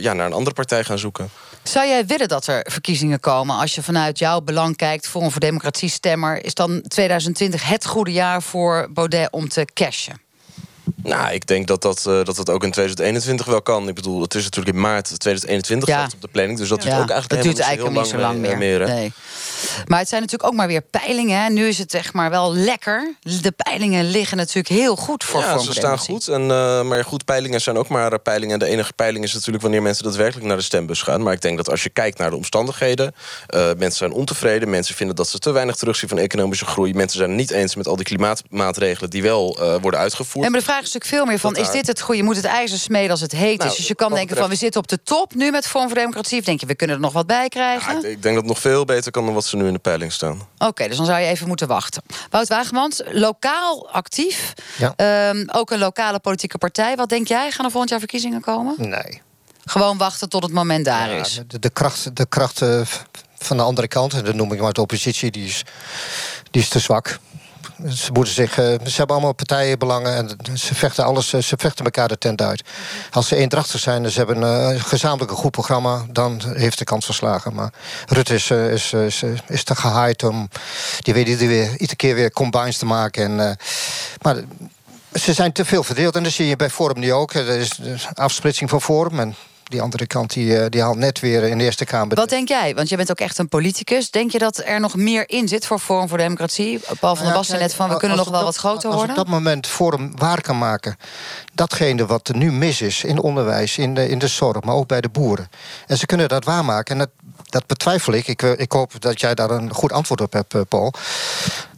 ja, naar een andere partij gaan zoeken. Zou jij willen dat er verkiezingen komen als je vanuit jouw belang kijkt, Forum voor Democratie stemmer? Is dan 2020 het goede jaar voor Baudet om te cashen? Nou, ik denk dat dat, uh, dat dat ook in 2021 wel kan. Ik bedoel, het is natuurlijk in maart 2021 ja. op de planning. Dus dat ja. ook eigenlijk, dat duurt eigenlijk niet zo lang meer. meer nee. Maar het zijn natuurlijk ook maar weer peilingen. Hè. Nu is het echt maar wel lekker. De peilingen liggen natuurlijk heel goed voor Ja, ze staan goed. En, uh, maar goed, peilingen zijn ook maar peilingen. De enige peiling is natuurlijk wanneer mensen daadwerkelijk naar de stembus gaan. Maar ik denk dat als je kijkt naar de omstandigheden... Uh, mensen zijn ontevreden. Mensen vinden dat ze te weinig terugzien van economische groei. Mensen zijn het niet eens met al die klimaatmaatregelen... die wel worden uitgevoerd. En maar de vraag natuurlijk veel meer van... is dit het goede? Je moet het ijzer smeden als het heet nou, is. Dus je kan denken van we zitten op de top nu met Vorm voor Democratie. Of denk je, we kunnen er nog wat bij krijgen? Ja, ik, denk dat het nog veel beter kan dan wat ze nu in de peiling staan. Oké, dus dan zou je even moeten wachten. Wout Wagemans, lokaal actief. Ja. Ehm, ook een lokale politieke partij. Wat denk jij? Gaan er volgend jaar verkiezingen komen? Nee. Gewoon wachten tot het moment daar is. De, de, kracht, de kracht uh, van de andere kant, en dat noem ik maar de oppositie, die is, die is te zwak. Ze, moeten zich, eh, ze hebben allemaal partijenbelangen en ze vechten, alles, eh, ze vechten elkaar de tent uit. Als ze eendrachtig zijn en ze hebben een gezamenlijk goed programma, dan heeft de kans verslagen. Maar Rutte is, eh, is, is, is te gehaaid om. Die weet iedere, weer, keer weer combines te maken. En, maar ze zijn te veel verdeeld. En dat zie je bij Forum nu ook. Er is afsplitsing van Forum. En die andere kant die, eh, die haalt net weer in de Eerste Kamer. Wat denk jij? Want je bent ook echt een politicus. Denk je dat er nog meer in zit voor Forum voor Democratie? Paul van der Basten net van, we kunnen nog wel wat groter worden. Als op dat moment Forum waar kan maken... datgene wat er nu mis is in onderwijs, in de, in de zorg... maar ook bij de boeren. En ze kunnen dat waarmaken. En dat, dat betwijfel ik. ik. Ik hoop dat jij daar een goed antwoord op hebt, eh, Paul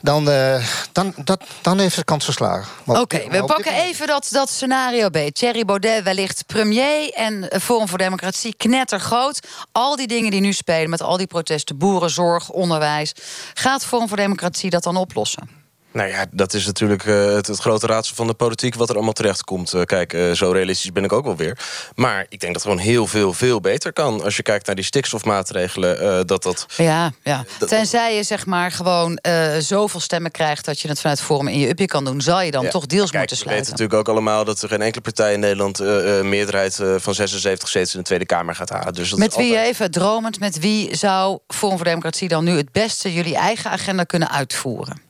dan, uh, dan, dat, dan heeft het kans verslagen. Oké, we pakken even dat, dat scenario B. Thierry Baudet wellicht premier en Forum voor Democratie knettergroot. Al die dingen die nu spelen met al die protesten, boerenzorg, onderwijs. Gaat Forum voor Democratie dat dan oplossen? Nou ja, dat is natuurlijk uh, het, het, grote raadsel van de politiek... wat er allemaal terecht komt. Uh, kijk, uh, zo realistisch ben ik ook wel weer. Maar ik denk dat het gewoon heel veel, veel beter kan. Als je kijkt naar die stikstofmaatregelen, dat dat... Ja, ja. tenzij je zeg maar gewoon zoveel stemmen krijgt... dat je het vanuit Forum in je upje kan doen... zal je dan toch deels moeten sluiten. We weten natuurlijk ook allemaal dat er geen enkele partij in Nederland... een meerderheid van 76 zetels in de Tweede Kamer gaat halen. Dus dat met wie, altijd... even dromend, met wie zou Forum voor Democratie dan nu... het beste jullie eigen agenda kunnen uitvoeren?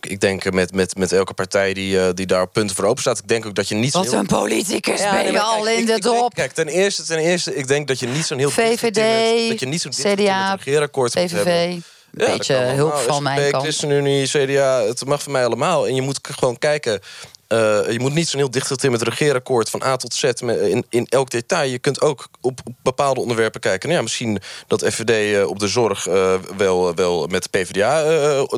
Ik denk met, met, met elke partij die, uh, die daar punten voor open staat. Ik denk ook dat je niet Wat een politicus ja, ben je al in de dop. Kijk, ten eerste, ten eerste, ik denk dat je niet zo'n heel... VVD, dat je niet zo'n CDA, regeerakkoord PVV. Een beetje hulp van mijn kant. ChristenUnie, CDA, het mag van mij allemaal. En je moet gewoon kijken je moet niet zo'n heel dicht in met het regeerakkoord van A tot Z in, in elk detail. Je kunt ook op, op bepaalde onderwerpen kijken. Nou ja, misschien dat FVD op de zorg wel, wel met de PvdA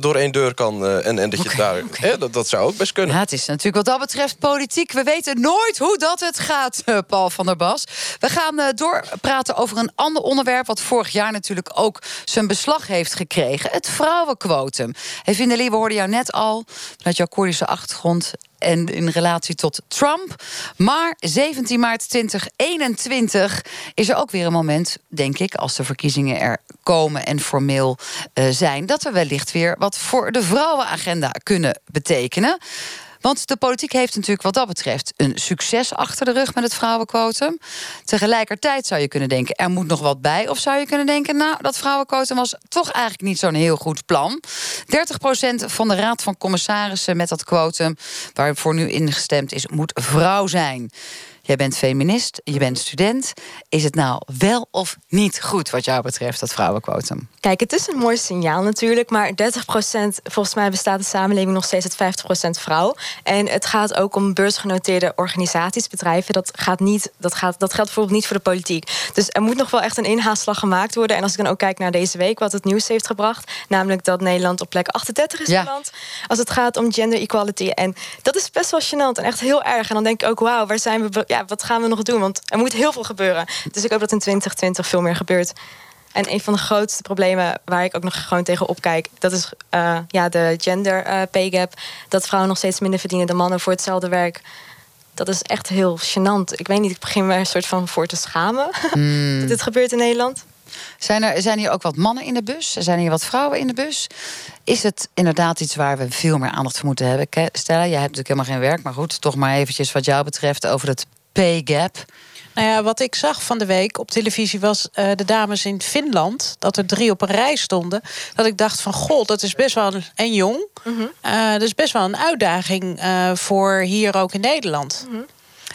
door één deur kan. en, en dat je daar. Hè, dat, dat zou ook best kunnen. Ja, het is natuurlijk wat dat betreft politiek. We weten nooit hoe dat het gaat, Paul van der Bas. We gaan doorpraten over een ander onderwerp. wat vorig jaar natuurlijk ook zijn beslag heeft gekregen: het vrouwenquotum. Hey, Vindelie, we hoorden jou net al met jouw Koerdische achtergrond en in relatie tot Trump. Maar 17 maart 2021 is er ook weer een moment, denk ik, als de verkiezingen er komen en formeel uh, zijn, dat we wellicht weer wat voor de vrouwenagenda kunnen betekenen. Want de politiek heeft natuurlijk wat dat betreft een succes achter de rug met het vrouwenquotum. Tegelijkertijd zou je kunnen denken, er moet nog wat bij. Of zou je kunnen denken, nou, dat vrouwenquotum was toch eigenlijk niet zo'n heel goed plan. 30% van de Raad van Commissarissen met dat quotum, waarvoor nu ingestemd is, moet vrouw zijn. Jij bent feminist, je bent student. Is het nou wel of niet goed wat jou betreft, dat vrouwenquotum? Kijk, het is een mooi signaal natuurlijk. Maar 30% volgens mij bestaat de samenleving nog steeds uit 50% vrouw. En het gaat ook om beursgenoteerde organisaties, bedrijven. Dat, gaat niet, dat, gaat, dat geldt bijvoorbeeld niet voor de politiek. Dus er moet nog wel echt een inhaalslag gemaakt worden. En als ik dan ook kijk naar deze week, wat het nieuws heeft gebracht. Namelijk dat Nederland op plek 38 is ja. land. Als het gaat om gender equality. En dat is best wel gênant en echt heel erg. En dan denk ik ook, wauw, waar zijn we? Ja, wat gaan we nog doen? Want er moet heel veel gebeuren. Dus ik hoop dat in 2020 veel meer gebeurt. En een van de grootste problemen waar ik ook nog gewoon tegen opkijk, dat is uh, ja, de gender uh, pay gap. Dat vrouwen nog steeds minder verdienen dan mannen voor hetzelfde werk. Dat is echt heel gênant. Ik weet niet, ik begin me een soort van voor te schamen *laughs* mm. dat dit gebeurt in Nederland. Zijn er zijn hier ook wat mannen in de bus? Zijn hier wat vrouwen in de bus? Is het inderdaad iets waar we veel meer aandacht voor moeten hebben? Stella, jij hebt natuurlijk helemaal geen werk, maar goed, toch maar eventjes wat jou betreft over het pay gap. Nou ja, wat ik zag van de week op televisie was uh, de dames in Finland. Dat er drie op een rij stonden. Dat ik dacht van god, dat is best wel een, en jong. Mm dat is best wel een uitdaging uh, voor hier ook in Nederland. Mm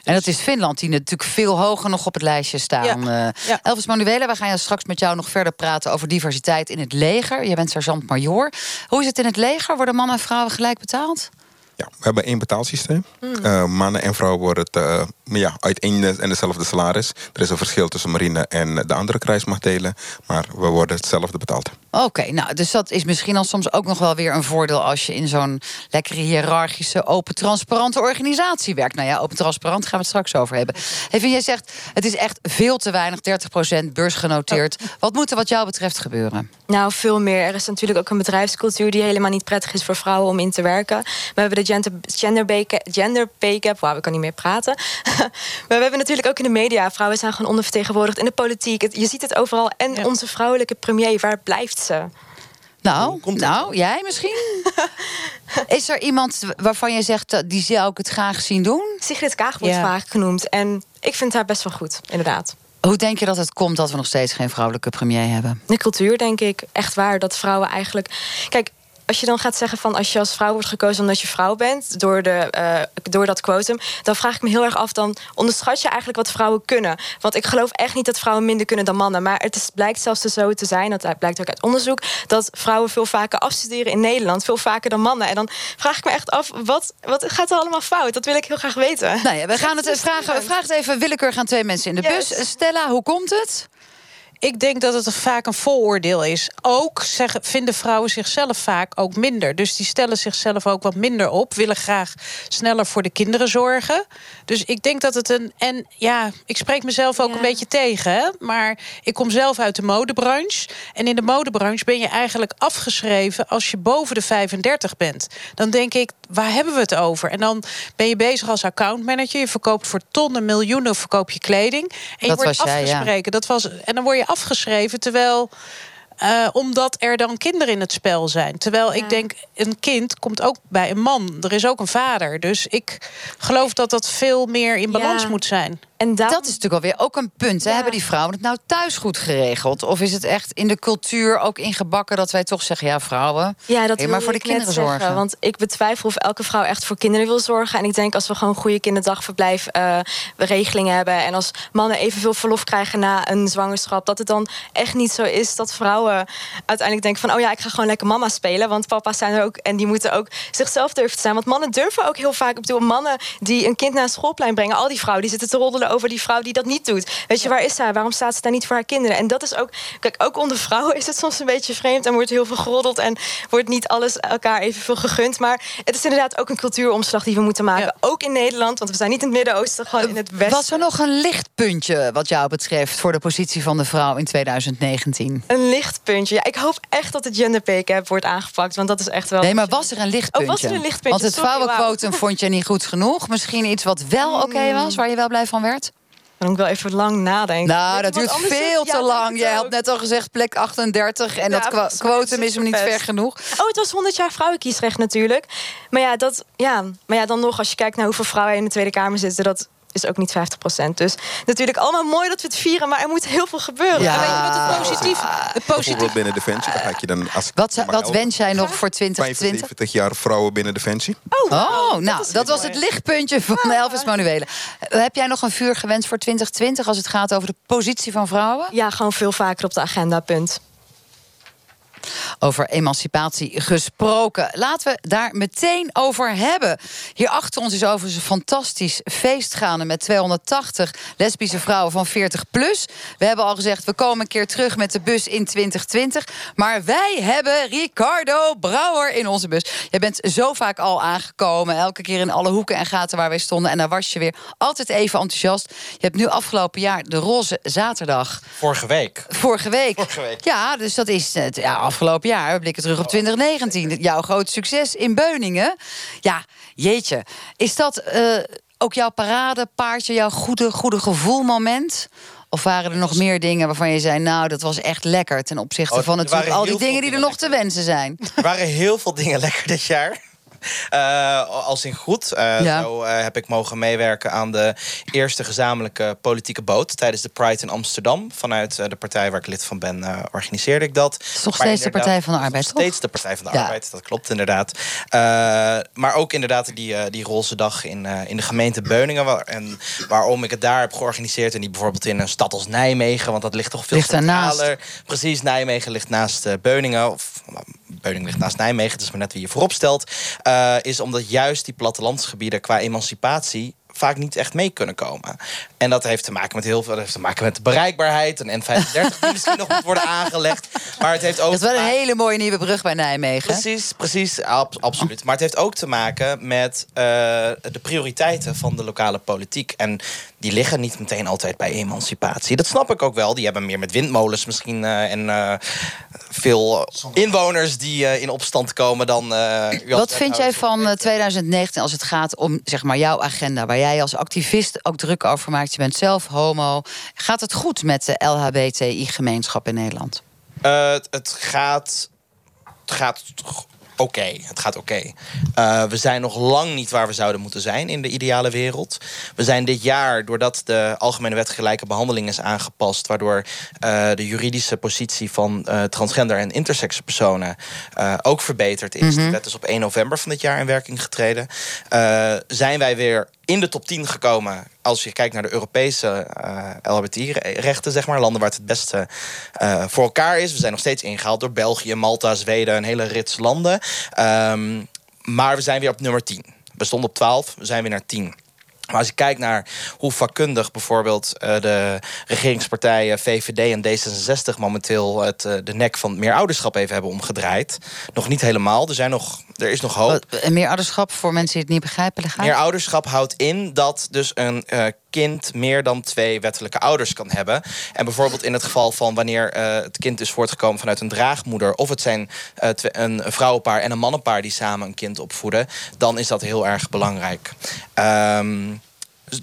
En dat is Finland, die natuurlijk veel hoger nog op het lijstje staan. Ja. ja. Elvis Manuela, we gaan straks met jou nog verder praten over diversiteit in het leger. Je bent sergeant-major. Hoe is het in het leger? Worden mannen en vrouwen gelijk betaald? Ja, we hebben één betaalsysteem. Mm. mannen en vrouwen worden het, ja, uit één en dezelfde salaris. Er is een verschil tussen marine en de andere krijgsmachtdelen. Maar we worden hetzelfde betaald. Oké, nou, dus dat is misschien dan soms ook nog wel weer een voordeel als je in zo'n lekkere hiërarchische, open, transparante organisatie werkt. Nou ja, open, transparant gaan we het straks over hebben. Even, jij zegt het is echt veel te weinig, 30% beursgenoteerd. Oh. Wat moet er wat jou betreft gebeuren? Nou, veel meer. Er is natuurlijk ook een bedrijfscultuur die helemaal niet prettig is voor vrouwen om in te werken. We hebben de gender, gender, gender pay gap. Wauw, ik kan niet meer praten. *laughs* maar we hebben natuurlijk ook in de media. Vrouwen zijn gewoon ondervertegenwoordigd in de politiek. Je ziet het overal. En onze vrouwelijke premier, waar blijft ze? Nou, nou jij misschien? *laughs* Is er iemand waarvan je zegt, die zou ik het graag zien doen? Sigrid Kaag wordt vaak genoemd. En ik vind haar best wel goed, inderdaad. Hoe denk je dat het komt dat we nog steeds geen vrouwelijke premier hebben? De cultuur, denk ik. Echt waar, dat vrouwen eigenlijk... Kijk, als je dan gaat zeggen van als je als vrouw wordt gekozen omdat je vrouw bent door, de, uh, door dat quotum, dan vraag ik me heel erg af, dan onderschat je eigenlijk wat vrouwen kunnen. Want ik geloof echt niet dat vrouwen minder kunnen dan mannen. Maar het is, blijkt zelfs zo te zijn, dat blijkt ook uit onderzoek, dat vrouwen veel vaker afstuderen in Nederland, veel vaker dan mannen. En dan vraag ik me echt af, wat, wat gaat er allemaal fout? Dat wil ik heel graag weten. Nou ja, we gaan het vragen. We vragen het even willekeurig aan twee mensen in de bus. Stella, hoe komt het? Ik denk dat het vaak een vooroordeel is. Ook zeggen, vinden vrouwen zichzelf vaak ook minder. Dus die stellen zichzelf ook wat minder op. Willen graag sneller voor de kinderen zorgen. Dus ik denk dat het een. En ja, ik spreek mezelf ook een beetje tegen. Hè? Maar ik kom zelf uit de modebranche. En in de modebranche ben je eigenlijk afgeschreven als je boven de 35 bent. Dan denk ik, waar hebben we het over? En dan ben je bezig als accountmanager. Je verkoopt voor tonnen, miljoenen verkoop je kleding. En je wordt afgesproken. Dat was, en dan word je afgeschreven. Terwijl. Uh, omdat er dan kinderen in het spel zijn. Terwijl ik denk, een kind komt ook bij een man. Er is ook een vader. Dus ik geloof dat dat veel meer in balans moet zijn. En Dat is natuurlijk alweer ook een punt. Hebben die vrouwen het nou thuis goed geregeld? Of is het echt in de cultuur ook ingebakken dat wij toch zeggen: ja, vrouwen, Ja, dat maar voor de kinderen zeggen, zorgen? Want ik betwijfel of elke vrouw echt voor kinderen wil zorgen. En ik denk als we gewoon goede kinderdagverblijf eh, regelingen hebben. En als mannen evenveel verlof krijgen na een zwangerschap. Dat het dan echt niet zo is dat vrouwen uiteindelijk denken van... oh ja, ik ga gewoon lekker mama spelen. Want papa's zijn er ook en die moeten ook zichzelf durven te zijn. Want mannen durven ook heel vaak... Ik bedoel, mannen die een kind naar een schoolplein brengen... al die vrouwen die zitten te roddelen over die vrouw die dat niet doet. Weet je, waar is zij? Waarom staat ze daar niet voor haar kinderen? En dat is ook... Kijk, ook onder vrouwen is het soms een beetje vreemd... en wordt heel veel geroddeld en wordt niet alles elkaar evenveel gegund. Maar het is inderdaad ook een cultuuromslag die we moeten maken. Ook in Nederland, want we zijn niet in het Midden-Oosten... gewoon in het Westen. Was er nog een lichtpuntje wat jou betreft voor de positie van de vrouw in 2019? Een lichtpuntje. Ja, ik hoop echt dat het gender pay gap wordt aangepakt. Want dat is echt wel... Nee, maar was er een lichtpuntje? Oh, was er een lichtpuntje? Want het vrouwenquotum vond je niet goed genoeg. Misschien iets wat wel oké was, waar je wel blij van werd? Dan moet ik wel even lang nadenken. Nou, dat duurt veel ja, te lang. Jij had net al gezegd plek 38 en Ja, dat qua- quotum is hem niet ver genoeg. Oh, het was 100 jaar vrouwenkiesrecht natuurlijk. Maar ja, dat, ja, maar ja, dan nog, als je kijkt naar hoeveel vrouwen in de Tweede Kamer zitten, dat is ook niet 50% Dus natuurlijk allemaal mooi dat we het vieren, maar er moet heel veel gebeuren. Ja. En weet je wat het positief, het positief binnen Defensie, had je dan... Als Wat, wens jij nog voor 2020? 75 jaar vrouwen binnen Defensie. Oh, nou, dat, was het lichtpuntje van Elvis Manuele. Eh, Heb jij nog een vuur gewenst voor 2020 als het gaat over de positie van vrouwen? Ja, gewoon veel vaker op de agenda, punt. Over emancipatie gesproken. Laten we daar meteen over hebben. Hier achter ons is overigens een fantastisch feest gaande... met 280 lesbische vrouwen van 40 plus. We hebben al gezegd, we komen een keer terug met de bus in 2020. Maar wij hebben Ricardo Brouwer in onze bus. Je bent zo vaak al aangekomen. Elke keer in alle hoeken en gaten waar wij stonden. En daar was je weer altijd even enthousiast. Je hebt nu afgelopen jaar de Roze Zaterdag... Vorige week. Vorige week. Vorige week. Ja, dus dat is het ja, afgelopen jaar. We blikken terug op 2019. Jouw groot succes in Beuningen. Ja, jeetje. Is dat eh, ook jouw paradepaardje, jouw goede, goede gevoelmoment? Of waren er nog meer dingen waarvan je zei... nou, dat was echt lekker ten opzichte Oh, van natuurlijk al die dingen die er nog te wensen zijn? *laughs* Er waren heel veel dingen lekker dit jaar. Eh, als in goed. Eh, Ja. Zo eh, heb ik mogen meewerken aan de eerste gezamenlijke politieke boot tijdens de Pride in Amsterdam. Vanuit de partij waar ik lid van ben, organiseerde ik dat. Het is toch steeds de Partij van de Arbeid, nog? Steeds de Partij van de Ja. Arbeid, dat klopt inderdaad. Maar ook inderdaad die, die roze dag in, in de gemeente Beuningen. Waar, en waarom ik het daar heb georganiseerd. En niet bijvoorbeeld in een stad als Nijmegen. Want dat ligt toch veel Ligt. Precies, Nijmegen ligt naast Beuningen. Of Beuningen ligt naast Nijmegen. Is maar net wie je voorop stelt. eh, is omdat juist die plattelandsgebieden qua emancipatie vaak niet echt mee kunnen komen. En dat heeft te maken met heel veel. Dat heeft te maken met de bereikbaarheid. Een N35 die *laughs* misschien nog moet worden aangelegd. Maar het heeft ook. Dat is wel een hele mooie nieuwe brug bij Nijmegen. Precies, precies, ab- absoluut. Maar het heeft ook te maken met eh, de prioriteiten van de lokale politiek. En die liggen niet meteen altijd bij emancipatie. Dat snap ik ook wel. Die hebben meer met windmolens misschien eh, en eh, veel inwoners die eh, in opstand komen dan. eh, Wat vind jij van eh, 2019 als het gaat om zeg maar, jouw agenda... waar jij als activist ook druk over maakt? Je bent zelf homo. Gaat het goed met de LHBTI-gemeenschap in Nederland? Eh, het, gaat. Het gaat oké. Het gaat oké. Eh, we zijn nog lang niet waar we zouden moeten zijn in de ideale wereld. We zijn dit jaar, doordat de Algemene Wet Gelijke Behandeling is aangepast, waardoor eh, de juridische positie van transgender en intersexe personen ook verbeterd is. De wet is op 1 november van dit jaar in werking getreden. Zijn wij weer in de top 10 gekomen. Als je kijkt naar de Europese eh LHBTI-rechten, zeg maar, landen waar het het beste eh, voor elkaar is. We zijn nog steeds ingehaald door België, Malta, Zweden, een hele rits landen. Ehm, maar we zijn weer op nummer 10. We stonden op 12, we zijn weer naar 10. Maar als je kijkt naar hoe vakkundig bijvoorbeeld eh, de regeringspartijen VVD en D66 momenteel het, de nek van meer ouderschap even hebben omgedraaid. Nog niet helemaal. Er, zijn nog, er is nog hoop. Wat- meer ouderschap voor mensen die het niet begrijpen? Legaal? Meer ouderschap houdt in dat dus een eh, kind meer dan twee wettelijke ouders kan hebben. En bijvoorbeeld in het geval van wanneer eh, het kind is voortgekomen vanuit een draagmoeder, of het zijn eh, een vrouwenpaar en een mannenpaar die samen een kind opvoeden, dan is dat heel erg belangrijk. Ehm,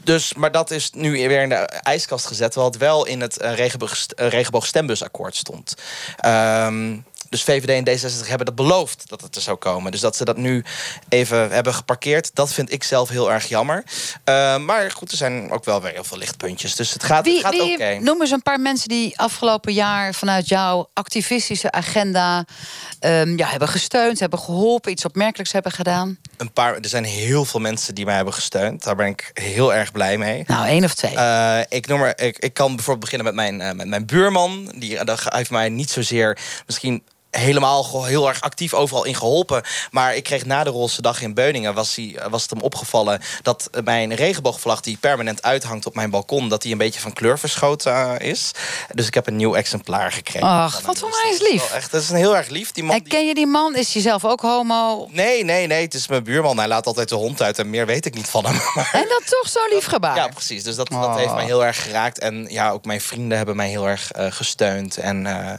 dus, maar dat is nu weer in de ijskast gezet, terwijl het wel in het regenboog, regenboogstembussakkoord stond. Ehm, dus VVD en D66 hebben dat beloofd dat het er zou komen. Dus dat ze dat nu even hebben geparkeerd, dat vind ik zelf heel erg jammer. Uh, maar goed, er zijn ook wel weer heel veel lichtpuntjes. Dus het gaat, wie, het gaat wie, oké. Noem eens een paar mensen die afgelopen jaar vanuit jouw activistische agenda um, ja, hebben gesteund, hebben geholpen, iets opmerkelijks hebben gedaan. Een paar, er zijn heel veel mensen die mij hebben gesteund. Daar ben ik heel erg blij mee. Nou, één of twee. Uh, ik, noem maar, ik, ik kan bijvoorbeeld beginnen met mijn, uh, met mijn buurman. Die dat heeft mij niet zozeer misschien helemaal heel erg actief overal in geholpen. Maar ik kreeg na de Roze Dag in Beuningen... was, die, was het hem opgevallen dat mijn regenboogvlag... die permanent uithangt op mijn balkon... dat die een beetje van kleur verschoten uh, is. Dus ik heb een nieuw exemplaar gekregen. Ach, wat voor mij is lief. Echt, dat is een heel erg lief. Die man en ken je die man? Is hij zelf ook homo? Nee, nee, nee. Het is mijn buurman. Hij laat altijd de hond uit en meer weet ik niet van hem. *laughs* En dat toch zo lief gebaar? Ja, precies. Dus dat, oh. dat heeft mij heel erg geraakt. En ja, ook mijn vrienden hebben mij heel erg uh, gesteund. En uh,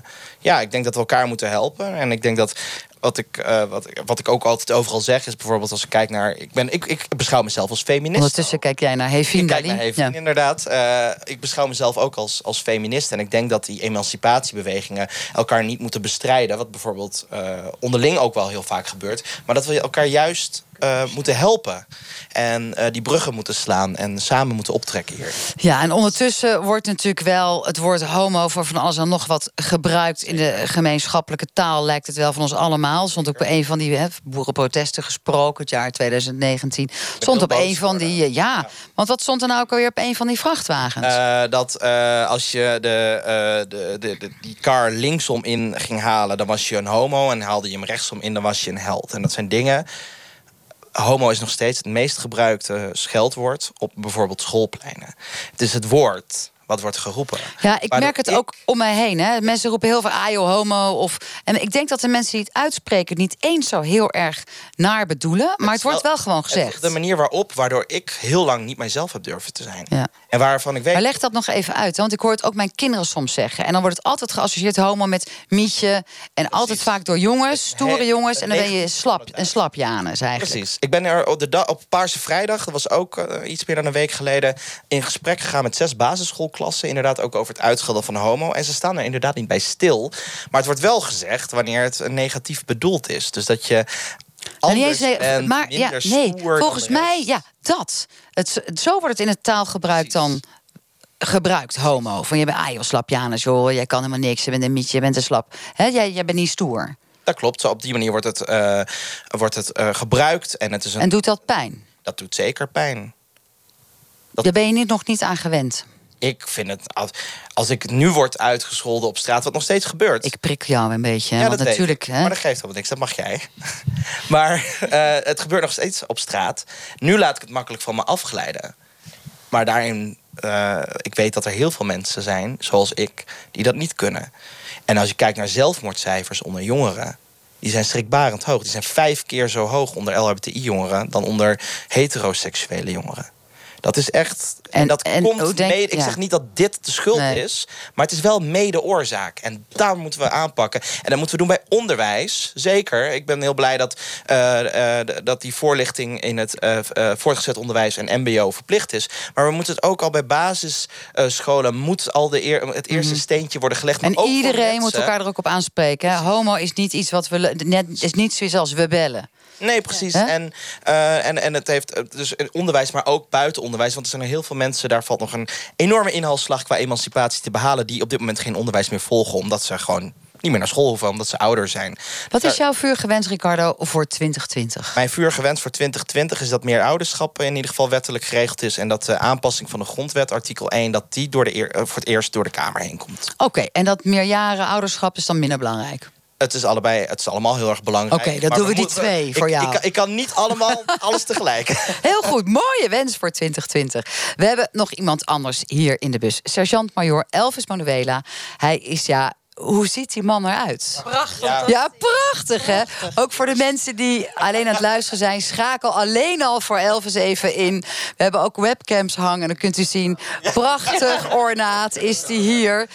ja, ik denk dat we elkaar moeten helpen. En ik denk dat wat ik, uh, wat, wat ik ook altijd overal zeg is bijvoorbeeld als ik kijk naar... Ik, ben, ik, ik beschouw mezelf als feminist. Ondertussen kijk jij naar Hevin Ik kijk naar Hevin, ja. inderdaad. Uh, ik beschouw mezelf ook als, als feminist. En ik denk dat die emancipatiebewegingen elkaar niet moeten bestrijden. Wat bijvoorbeeld uh, onderling ook wel heel vaak gebeurt. Maar dat we elkaar juist uh, moeten helpen. En uh, die bruggen moeten slaan en samen moeten optrekken hier. Ja, en ondertussen wordt natuurlijk wel het woord homo voor van alles en nog wat gebruikt in de gemeenschappelijke taal. Lijkt het wel van ons allemaal. Stond ook bij een van die hè, boerenprotesten gesproken, het jaar 2019. Stond op een van die. Uh, ja, want wat stond er nou ook alweer op een van die vrachtwagens? Uh, dat als je de, de, de, de, die car linksom in ging halen, dan was je een homo. En haalde je hem rechtsom in, dan was je een held. En dat zijn dingen homo is nog steeds het meest gebruikte scheldwoord op bijvoorbeeld schoolpleinen. Het is het woord wat wordt geroepen. Ja, ik merk het ook om mij heen. Hè. Mensen roepen heel veel ajo homo. Of... En ik denk dat de mensen die het uitspreken... niet eens zo heel erg naar bedoelen. Maar het, het wordt wel, gewoon gezegd. de manier waarop, waardoor ik heel lang niet mijzelf heb durven te zijn. Ja. En waarvan ik weet... Maar leg dat nog even uit. Want ik hoor het ook mijn kinderen soms zeggen. En dan wordt het altijd geassocieerd homo met mietje. En Precies. altijd vaak door jongens, stoere jongens. En dan ben je slap, een slapjanus eigenlijk. Precies. Ik ben er op, de op Paarse Vrijdag... dat was ook uh, iets meer dan een week geleden... in gesprek gegaan met zes basisschoolklassen. Inderdaad ook over het uitschelden van homo. En ze staan er inderdaad niet bij stil. Maar het wordt wel gezegd wanneer het negatief bedoeld is. Dus dat je anders nee, bent, maar ja, nee, volgens mij, ja, dat. Het, zo wordt het in het taalgebruik dan gebruikt, homo. Van je bent, ah joh, slap Janus, joh, jij kan helemaal niks, je bent een mietje, je bent een slap. He, jij, jij bent niet stoer. Dat klopt, op die manier wordt het, uh, wordt het uh, gebruikt. En, het is een... en doet dat pijn? Dat doet zeker pijn. Dat... Daar ben je niet, nog niet aan gewend ik vind het. Als, ik nu word uitgescholden op straat, wat nog steeds gebeurt. Ik prik jou een beetje. Hè? Ja, want dat natuurlijk. Hè? Maar dat geeft helemaal niks, dat mag jij. *laughs* maar uh, het gebeurt nog steeds op straat. Nu laat ik het makkelijk van me afglijden. Maar daarin, uh, ik weet dat er heel veel mensen zijn, zoals ik, die dat niet kunnen. En als je kijkt naar zelfmoordcijfers onder jongeren. Die zijn schrikbarend hoog. Die zijn vijf keer zo hoog onder LHBTI-jongeren dan onder heteroseksuele jongeren. Dat is echt. En, en dat en, komt denk, mede. Ik ja. zeg niet dat dit de schuld Nee. is, maar het is wel mede oorzaak. En daar moeten we aanpakken. En dat moeten we doen bij onderwijs. Zeker. Ik ben heel blij dat, eh, eh, dat die voorlichting in het eh, voortgezet onderwijs en MBO verplicht is. Maar we moeten het ook al bij basisscholen. moet al de eer, het eerste steentje worden gelegd. Mhm. En iedereen moet elkaar er ook op aanspreken. Hè? Homo is niet iets wat we. Net, is niet zoiets als we bellen. Nee, precies. En, eh, en, en het heeft eh, dus onderwijs, maar ook buiten onderwijs. Want er zijn er heel veel mensen, daar valt nog een enorme inhaalslag qua emancipatie te behalen. die op dit moment geen onderwijs meer volgen. omdat ze gewoon niet meer naar school hoeven, omdat ze ouder zijn. Wat is jouw vuurgewens, Ricardo, voor 2020? Mijn vuurgewens voor 2020 is dat meer ouderschap in ieder geval wettelijk geregeld is. En dat de aanpassing van de grondwet, artikel 1, dat die door de eer, eh, voor het eerst door de Kamer heen komt. Oké, en dat meerjaren ouderschap is dan minder belangrijk. Het is, allebei, het is allemaal heel erg belangrijk. Oké, maar doen we die twee ik- voor jou. Ik, kan- ik kan niet allemaal *laughs* alles tegelijk. *laughs* Heel goed, mooie wens voor 2020. We hebben nog iemand anders hier in de bus. Sergeant-major Elvis Manuela. Hij is ja. Hoe ziet die man eruit? Prachtig. Ja, prachtig hè. Ook voor de mensen die alleen aan het luisteren zijn, schakel alleen al voor Elvis even in. We hebben ook webcams hangen, en dan kunt u zien. Prachtig ornaat is die hier.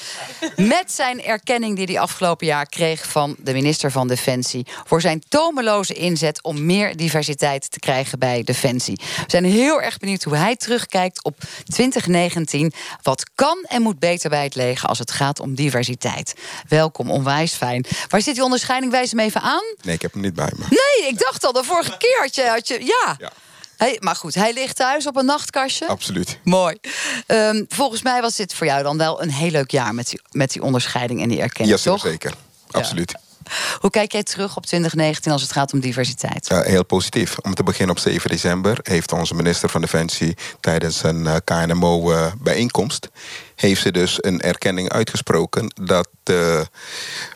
Met zijn erkenning die hij afgelopen jaar kreeg van de minister van Defensie. voor zijn tomeloze inzet om meer diversiteit te krijgen bij Defensie. We zijn heel erg benieuwd hoe hij terugkijkt op 2019. Wat kan en moet beter bij het leger als het gaat om diversiteit? Welkom, onwijs fijn. Waar zit die onderscheiding? Wijs hem even aan. Nee, ik heb hem niet bij me. Nee, ik dacht al, de vorige keer had je... Had je ja. Ja. Hey, maar goed, hij ligt thuis op een nachtkastje. Absoluut. Mooi. Ehm, volgens mij was dit voor jou dan wel een heel leuk jaar... met die, met die onderscheiding en die erkenning, Ja, zeker. Absoluut. Hoe kijk jij terug op 2019 als het gaat om diversiteit? Uh, heel positief. Om te beginnen op 7 december heeft onze minister van Defensie tijdens een uh, KNMO-bijeenkomst heeft ze dus een erkenning uitgesproken dat uh,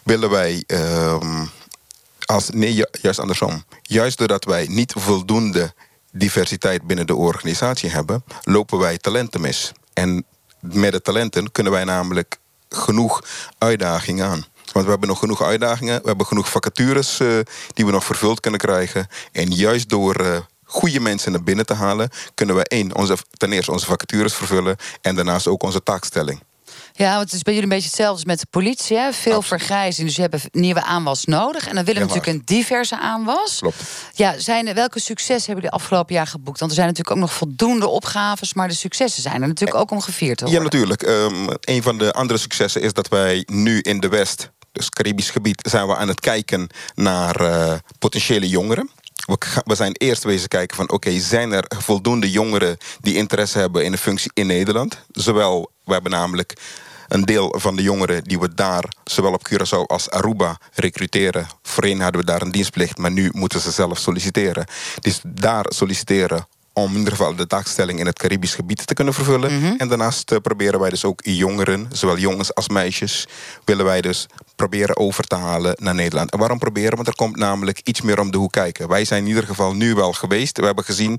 willen wij ehm, als nee ju juist andersom juist doordat wij niet voldoende diversiteit binnen de organisatie hebben lopen wij talenten mis en met de talenten kunnen wij namelijk genoeg uitdagingen aan. Want we hebben nog genoeg uitdagingen. We hebben genoeg vacatures uh, die we nog vervuld kunnen krijgen. En juist door uh, goede mensen naar binnen te halen, kunnen we één, onze, ten eerste onze vacatures vervullen. En daarnaast ook onze taakstelling. Ja, want het is bij jullie een beetje hetzelfde als met de politie. Hè? Veel Absoluut. vergrijzing, dus je hebt nieuwe aanwas nodig. En dan willen we ja, natuurlijk een diverse aanwas. Klopt. Ja, zijn, welke successen hebben jullie afgelopen jaar geboekt? Want er zijn natuurlijk ook nog voldoende opgaves... maar de successen zijn er natuurlijk ook om gevierd te worden. Ja, natuurlijk. Um, een van de andere successen is dat wij nu in de West... dus Caribisch gebied, zijn we aan het kijken naar uh, potentiële jongeren. We zijn eerst wezen kijken van oké, zijn er voldoende jongeren die interesse hebben in een functie in Nederland? Zowel, we hebben namelijk een deel van de jongeren die we daar, zowel op Curaçao als Aruba, recruteren. Voorheen hadden we daar een dienstplicht, maar nu moeten ze zelf solliciteren. Dus daar solliciteren om in ieder geval de taakstelling in het Caribisch gebied te kunnen vervullen. Mm -hmm. En daarnaast uh, proberen wij dus ook jongeren, zowel jongens als meisjes, willen wij dus proberen over te halen naar Nederland. En waarom proberen? Want er komt namelijk iets meer om de hoek kijken. Wij zijn in ieder geval nu wel geweest. We hebben gezien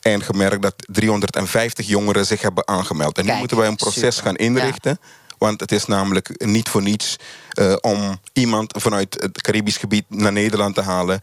en gemerkt dat 350 jongeren zich hebben aangemeld. En Kijk, nu moeten wij een proces super. gaan inrichten. Ja. Want het is namelijk niet voor niets uh, om iemand vanuit het Caribisch gebied naar Nederland te halen.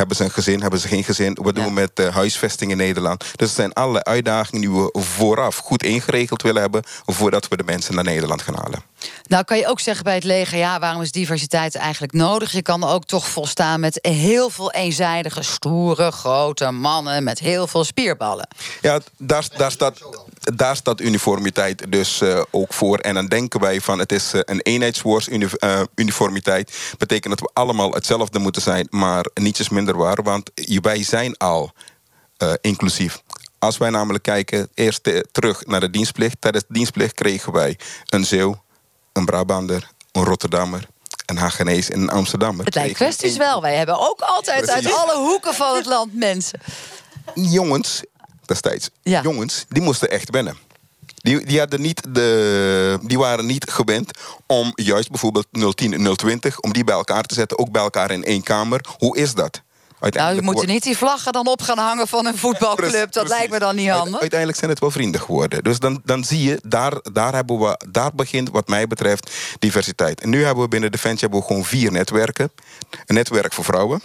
Hebben ze een gezin, hebben ze geen gezin? Wat doen ja. we met uh, huisvesting in Nederland? Dus het zijn allerlei uitdagingen die we vooraf goed ingeregeld willen hebben... voordat we de mensen naar Nederland gaan halen. Nou kan je ook zeggen bij het leger... ja, waarom is diversiteit eigenlijk nodig? Je kan ook toch volstaan met heel veel eenzijdige... stoere, grote mannen met heel veel spierballen. Ja, daar, daar, staat, daar staat uniformiteit dus uh, ook voor. En dan denken wij van het is uh, een eenheidswoordsuniformiteit. Betekent dat we allemaal hetzelfde moeten zijn... maar niets is minder waar, want wij zijn al uh, inclusief. Als wij namelijk kijken, eerst uh, terug naar de dienstplicht. Tijdens de dienstplicht kregen wij een Zeeuw, een Brabander, een Rotterdammer, een Hagenees en een Amsterdammer. Het lijkt kwesties wel. Wij hebben ook altijd Precies. uit alle hoeken van het land mensen. Jongens, destijds, ja. jongens, die moesten echt wennen. Die, die, hadden niet de, die waren niet gewend om juist bijvoorbeeld 010 en 020... om die bij elkaar te zetten, ook bij elkaar in één kamer. Hoe is dat? Nou, je moet niet die vlaggen dan op gaan hangen van een voetbalclub. Dat lijkt me dan niet handig. Uiteindelijk zijn het wel vrienden geworden. Dus dan, dan zie je, daar, daar, hebben we, daar begint wat mij betreft diversiteit. En nu hebben we binnen Defensie hebben we gewoon vier netwerken. Een netwerk voor vrouwen.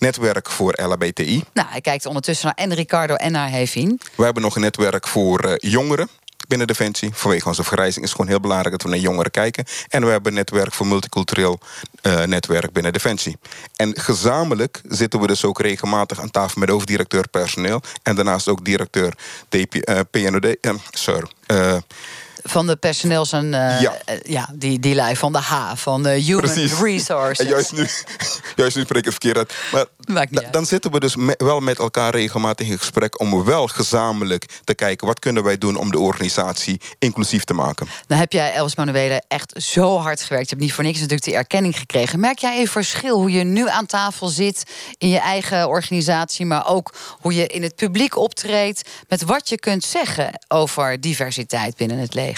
Netwerk voor LHBTI. Nou, hij kijkt ondertussen naar en Ricardo en naar Hevin. We hebben nog een netwerk voor uh, jongeren binnen Defensie. Vanwege onze vergrijzing is het gewoon heel belangrijk dat we naar jongeren kijken. En we hebben een netwerk voor multicultureel uh, netwerk binnen Defensie. En gezamenlijk zitten we dus ook regelmatig aan tafel met de hoofddirecteur personeel. En daarnaast ook directeur DP, uh, PNOD. Uh, sorry. Van de personeels- en uh, ja. ja. die, die lui van de H, van de Human Precies. *laughs* Resources. En juist nu, *laughs* juist nu spreek ik het verkeerd uit. Maar da, dan zitten we dus me, wel met elkaar regelmatig in gesprek... om wel gezamenlijk te kijken... wat kunnen wij doen om de organisatie inclusief te maken. Nou heb jij, Els Manuele, echt zo hard gewerkt. Je hebt niet voor niks natuurlijk die erkenning gekregen. Merk jij een verschil hoe je nu aan tafel zit... in je eigen organisatie, maar ook hoe je in het publiek optreedt... met wat je kunt zeggen over diversiteit binnen het leven?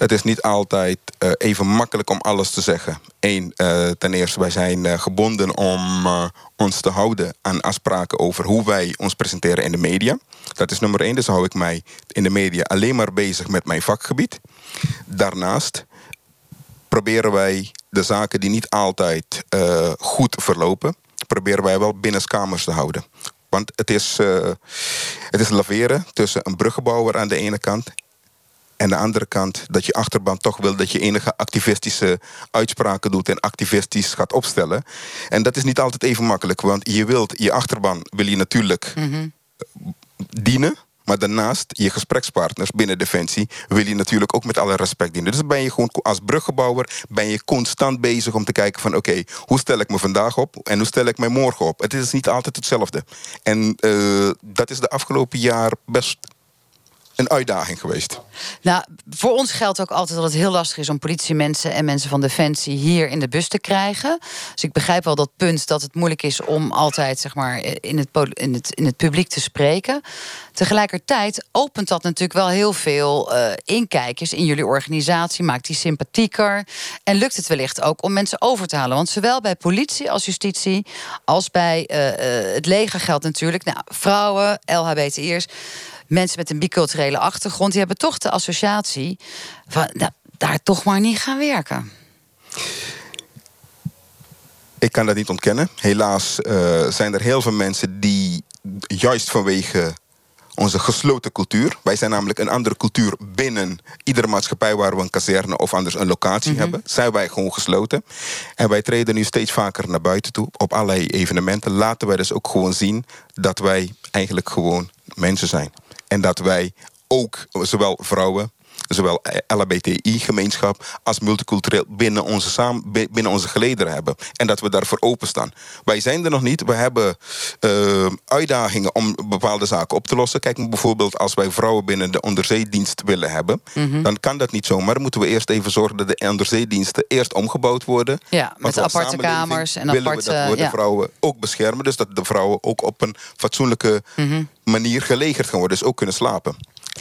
Het is niet altijd uh, even makkelijk om alles te zeggen. Eén, uh, ten eerste, wij zijn uh, gebonden om ons te houden aan afspraken over hoe wij ons presenteren in de media. Dat is nummer één, dus hou ik mij in de media alleen maar bezig met mijn vakgebied. Daarnaast proberen wij de zaken die niet altijd goed verlopen, proberen wij wel binnenskamers te houden. Want het is, het is laveren tussen een bruggenbouwer aan de ene kant en de andere kant dat je achterban toch wil dat je enige activistische uitspraken doet en activistisch gaat opstellen. En dat is niet altijd even makkelijk, want je wilt je achterban wil je natuurlijk mm -hmm. dienen. Maar daarnaast, je gesprekspartners binnen Defensie wil je natuurlijk ook met alle respect dienen. Dus ben je gewoon als bruggebouwer ben je constant bezig om te kijken van oké, hoe stel ik me vandaag op en hoe stel ik me morgen op? Het is niet altijd hetzelfde. En uh, dat is de afgelopen jaar best een uitdaging geweest. Nou, voor ons geldt ook altijd dat het heel lastig is om politiemensen en mensen van Defensie hier in de bus te krijgen. Dus ik begrijp wel dat punt dat het moeilijk is om altijd zeg maar, in, het, in, het, in het publiek te spreken. Tegelijkertijd opent dat natuurlijk wel heel veel uh, inkijkers in jullie organisatie, maakt die sympathieker. En lukt het wellicht ook om mensen over te halen. Want zowel bij politie als justitie, als bij uh, uh, het leger geldt natuurlijk. Nou, vrouwen, LHBTI'ers mensen met een biculturele achtergrond, die hebben toch de associatie van nou, daar toch maar niet gaan werken. Ik kan dat niet ontkennen. Helaas uh, zijn er heel veel mensen die juist vanwege onze gesloten cultuur. Wij zijn namelijk een andere cultuur binnen iedere maatschappij waar we een kazerne of anders een locatie mhm. hebben. Zijn wij gewoon gesloten. En wij treden nu steeds vaker naar buiten toe op allerlei evenementen. Laten wij dus ook gewoon zien dat wij eigenlijk gewoon mensen zijn. En dat wij ook, zowel vrouwen, zowel LHBTI-gemeenschap als multicultureel binnen onze, samen, binnen onze gelederen hebben. En dat we daarvoor openstaan. Wij zijn er nog niet. We hebben uh, uitdagingen om bepaalde zaken op te lossen. Kijk bijvoorbeeld als wij vrouwen binnen de onderzeedienst willen hebben. Mhm. Dan kan dat niet zomaar. Dan moeten we eerst even zorgen dat de onderzeediensten eerst omgebouwd worden. Ja, met aparte kamers en willen aparte... We dat we de vrouwen ook beschermen. Dus dat de vrouwen ook op een fatsoenlijke mhm. manier gelegerd gaan worden. Dus ook kunnen slapen.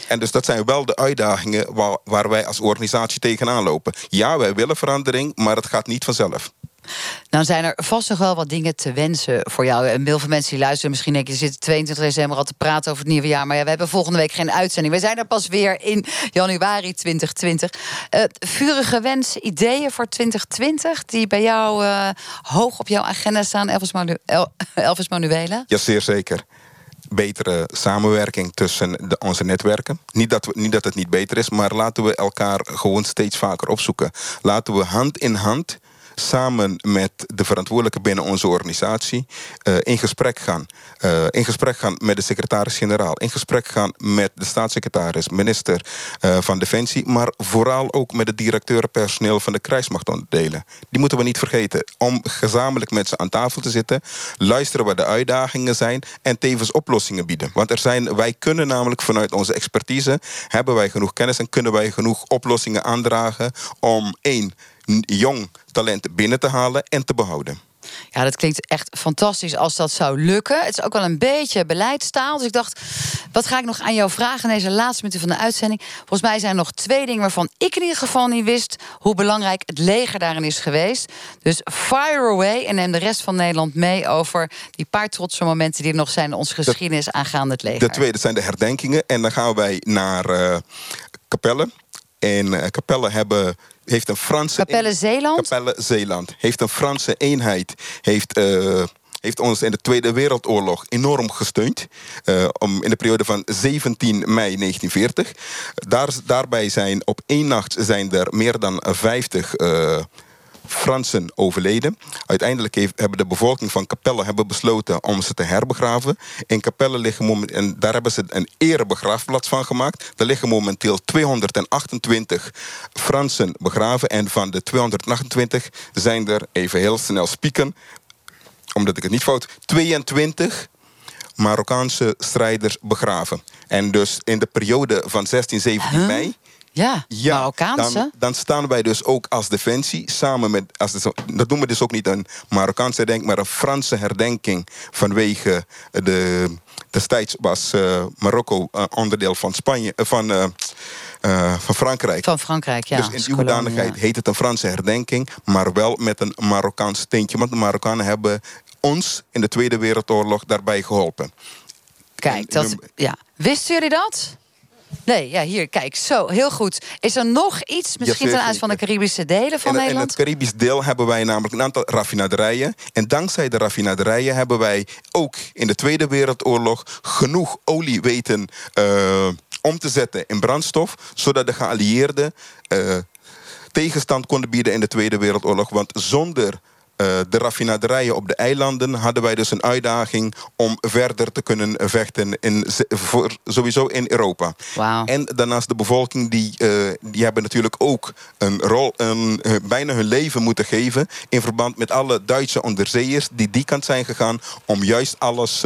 En dus dat zijn wel de uitdagingen waar, waar wij als organisatie tegenaan lopen. Ja, wij willen verandering, maar het gaat niet vanzelf. Nou zijn er vast nog wel wat dingen te wensen voor jou. Een veel van mensen die luisteren misschien denken... je zit 22 december al te praten over het nieuwe jaar... maar ja, we hebben volgende week geen uitzending. We zijn er pas weer in januari 2020. Uh, eh, vurige wensen, ideeën voor 2020... die bij jou uh, hoog op jouw agenda staan, Elvis, Manu *laughs* Elvis Manuela? Ja, zeer zeker betere samenwerking tussen de, onze netwerken. Niet dat, we, niet dat het niet beter is, maar laten we elkaar gewoon steeds vaker opzoeken. Laten we hand in hand samen met de verantwoordelijke binnen onze organisatie uh, in gesprek gaan. Uh, in gesprek gaan met de secretaris-generaal. In gesprek gaan met de staatssecretaris, minister uh, van Defensie. Maar vooral ook met de directeur personeel van de krijgsmachtonderdelen. Die moeten we niet vergeten. Om gezamenlijk met ze aan tafel te zitten. Luisteren wat de uitdagingen zijn. En tevens oplossingen bieden. Want er zijn, wij kunnen namelijk vanuit onze expertise. Hebben wij genoeg kennis en kunnen wij genoeg oplossingen aandragen. Om één jong talent binnen te halen en te behouden. Ja, dat klinkt echt fantastisch als dat zou lukken. Het is ook wel een beetje beleidstaal. Dus ik dacht, wat ga ik nog aan jou vragen in deze laatste minuten van de uitzending? Volgens mij zijn er nog twee dingen waarvan ik in ieder geval niet wist hoe belangrijk het leger daarin is geweest. Dus fire away en neem de rest van Nederland mee over die paar trotse momenten die er nog zijn in onze geschiedenis aangaande het leger. De tweede zijn de herdenkingen. En dan gaan wij naar uh, Capelle. En uh, Capelle hebben heeft een Franse... Capelle Zeeland? Capelle Zeeland. Heeft een Franse eenheid. Heeft... Uh, heeft ons in de Tweede Wereldoorlog enorm gesteund. Uh, om, in de periode van 17 mei 1940. Daar, daarbij zijn op één nacht zijn er meer dan 50 uh, Fransen overleden. Uiteindelijk heeft, hebben de bevolking van Capelle hebben besloten om ze te herbegraven. In Capelle liggen en daar hebben ze een erebegraafplaats van gemaakt. Daar liggen momenteel 228 Fransen begraven. En van de 228 zijn er, even heel snel spieken, omdat ik het niet fout, 22 Marokkaanse strijders begraven. En dus in de periode van 16, 17 mei ja, ja Marokkaanse. Dan, dan, staan wij dus ook als Defensie samen met... Als dat noemen we dus ook niet een Marokkaanse herdenking... maar een Franse herdenking vanwege de... Destijds was uh, Marokko uh, onderdeel van, Spanje, uh, van, van Frankrijk. Van Frankrijk, ja. Dus in die hoedanigheid heet het een Franse herdenking... maar wel met een Marokkaans tintje. Want de Marokkanen hebben ons in de Tweede Wereldoorlog daarbij geholpen. Kijk, dat, ja. wisten jullie dat? Nee, ja, hier, kijk, zo, heel goed. Is er nog iets, misschien ten aanzien van de Caribische delen van Nederland? In het Caribisch deel hebben wij namelijk een aantal raffinaderijen. En dankzij de raffinaderijen hebben wij ook in de Tweede Wereldoorlog genoeg olie weten uh, om te zetten in brandstof, zodat de geallieerden uh, tegenstand konden bieden in de Tweede Wereldoorlog. Want zonder de raffinaderijen op de eilanden hadden wij dus een uitdaging om verder te kunnen vechten in, voor, sowieso in Europa. Wow. En daarnaast de bevolking, die, die hebben natuurlijk ook een rol, een, bijna hun leven moeten geven in verband met alle Duitse onderzeeërs die die kant zijn gegaan om juist alles.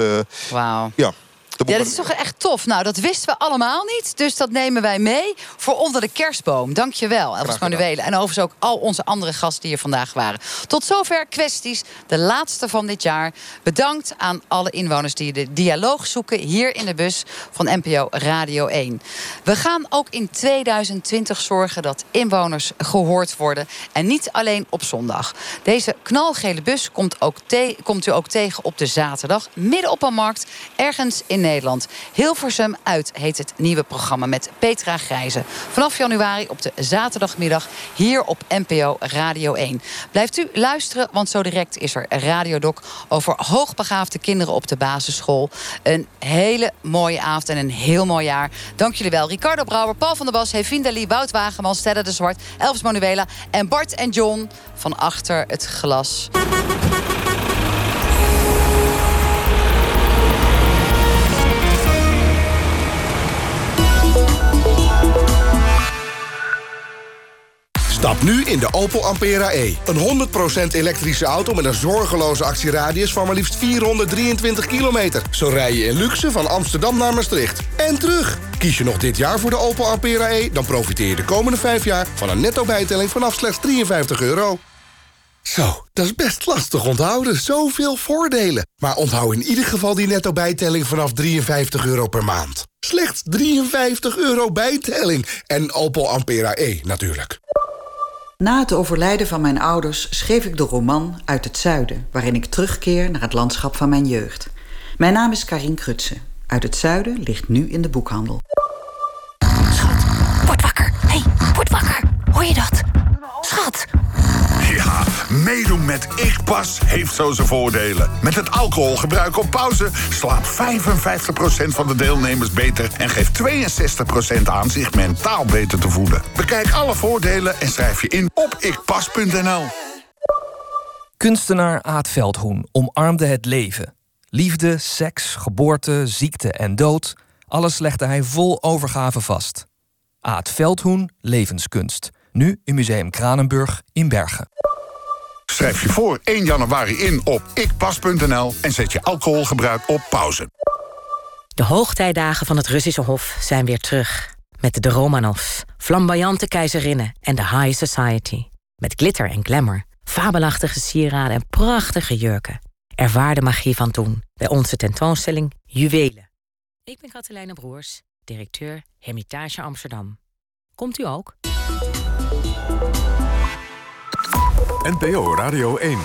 Ja, ja, dat is toch echt tof. Nou, dat wisten we allemaal niet. Dus dat nemen wij mee voor onder de kerstboom. Dankjewel, Elvis Manuele. En overigens ook al onze andere gasten die hier vandaag waren. Tot zover kwesties. De laatste van dit jaar. Bedankt aan alle inwoners die de dialoog zoeken... hier in de bus van NPO Radio 1. We gaan ook in 2020 zorgen dat inwoners gehoord worden. En niet alleen op zondag. Deze knalgele bus komt, ook komt u ook tegen op de zaterdag. Midden op een markt, ergens in Nederland. Hilversum uit heet het nieuwe programma met Petra Grijze. Vanaf januari op de zaterdagmiddag hier op NPO Radio 1. Blijft u luisteren, want zo direct is er Radiodoc over hoogbegaafde kinderen op de basisschool. Een hele mooie avond en een heel mooi jaar. Dank jullie wel. Ricardo Brouwer, Paul van der Bas, Hevinda Lee, Wout Wageman, Stella de Zwart, Elvis Manuela en Bart en John van achter het glas. Stap nu in de Opel Ampera E. Een 100% elektrische auto met een zorgeloze actieradius van maar liefst 423 kilometer. Zo rij je in luxe van Amsterdam naar Maastricht. En terug. Kies je nog dit jaar voor de Opel Ampera E... dan profiteer je de komende 5 jaar van een netto bijtelling vanaf slechts 53 euro. Zo, dat is best lastig onthouden. Zoveel voordelen. Maar onthoud in ieder geval die netto bijtelling vanaf 53 euro per maand. Slechts 53 euro bijtelling. En Opel Ampera E natuurlijk. Na het overlijden van mijn ouders schreef ik de roman Uit het Zuiden... waarin ik terugkeer naar het landschap van mijn jeugd. Mijn naam is Karin Krutse. Uit het Zuiden ligt nu in de boekhandel. Schat, word wakker. Hey, word wakker. Hoor je dat? Schat. Meedoen met Ik Pas heeft zo zijn voordelen. Met het alcoholgebruik op pauze slaapt 55% van de deelnemers beter... en geeft 62% aan zich mentaal beter te voelen. Bekijk alle voordelen en schrijf je in op ikpas.nl. Kunstenaar Aad Veldhoen omarmde het leven. Liefde, seks, geboorte, ziekte en dood... alles legde hij vol overgave vast. Aad Veldhoen, levenskunst. Nu in Museum Kranenburg in Bergen. Schrijf je voor 1 januari in op ikpas.nl en zet je alcoholgebruik op pauze. De hoogtijdagen van het Russische Hof zijn weer terug. Met de Romanovs, flamboyante keizerinnen en de High Society. Met glitter en glamour, fabelachtige sieraden en prachtige jurken. Ervaar de magie van toen bij onze tentoonstelling Juwelen. Ik ben Katelijne Broers, directeur Hermitage Amsterdam. Komt u ook? NPO Radio 1.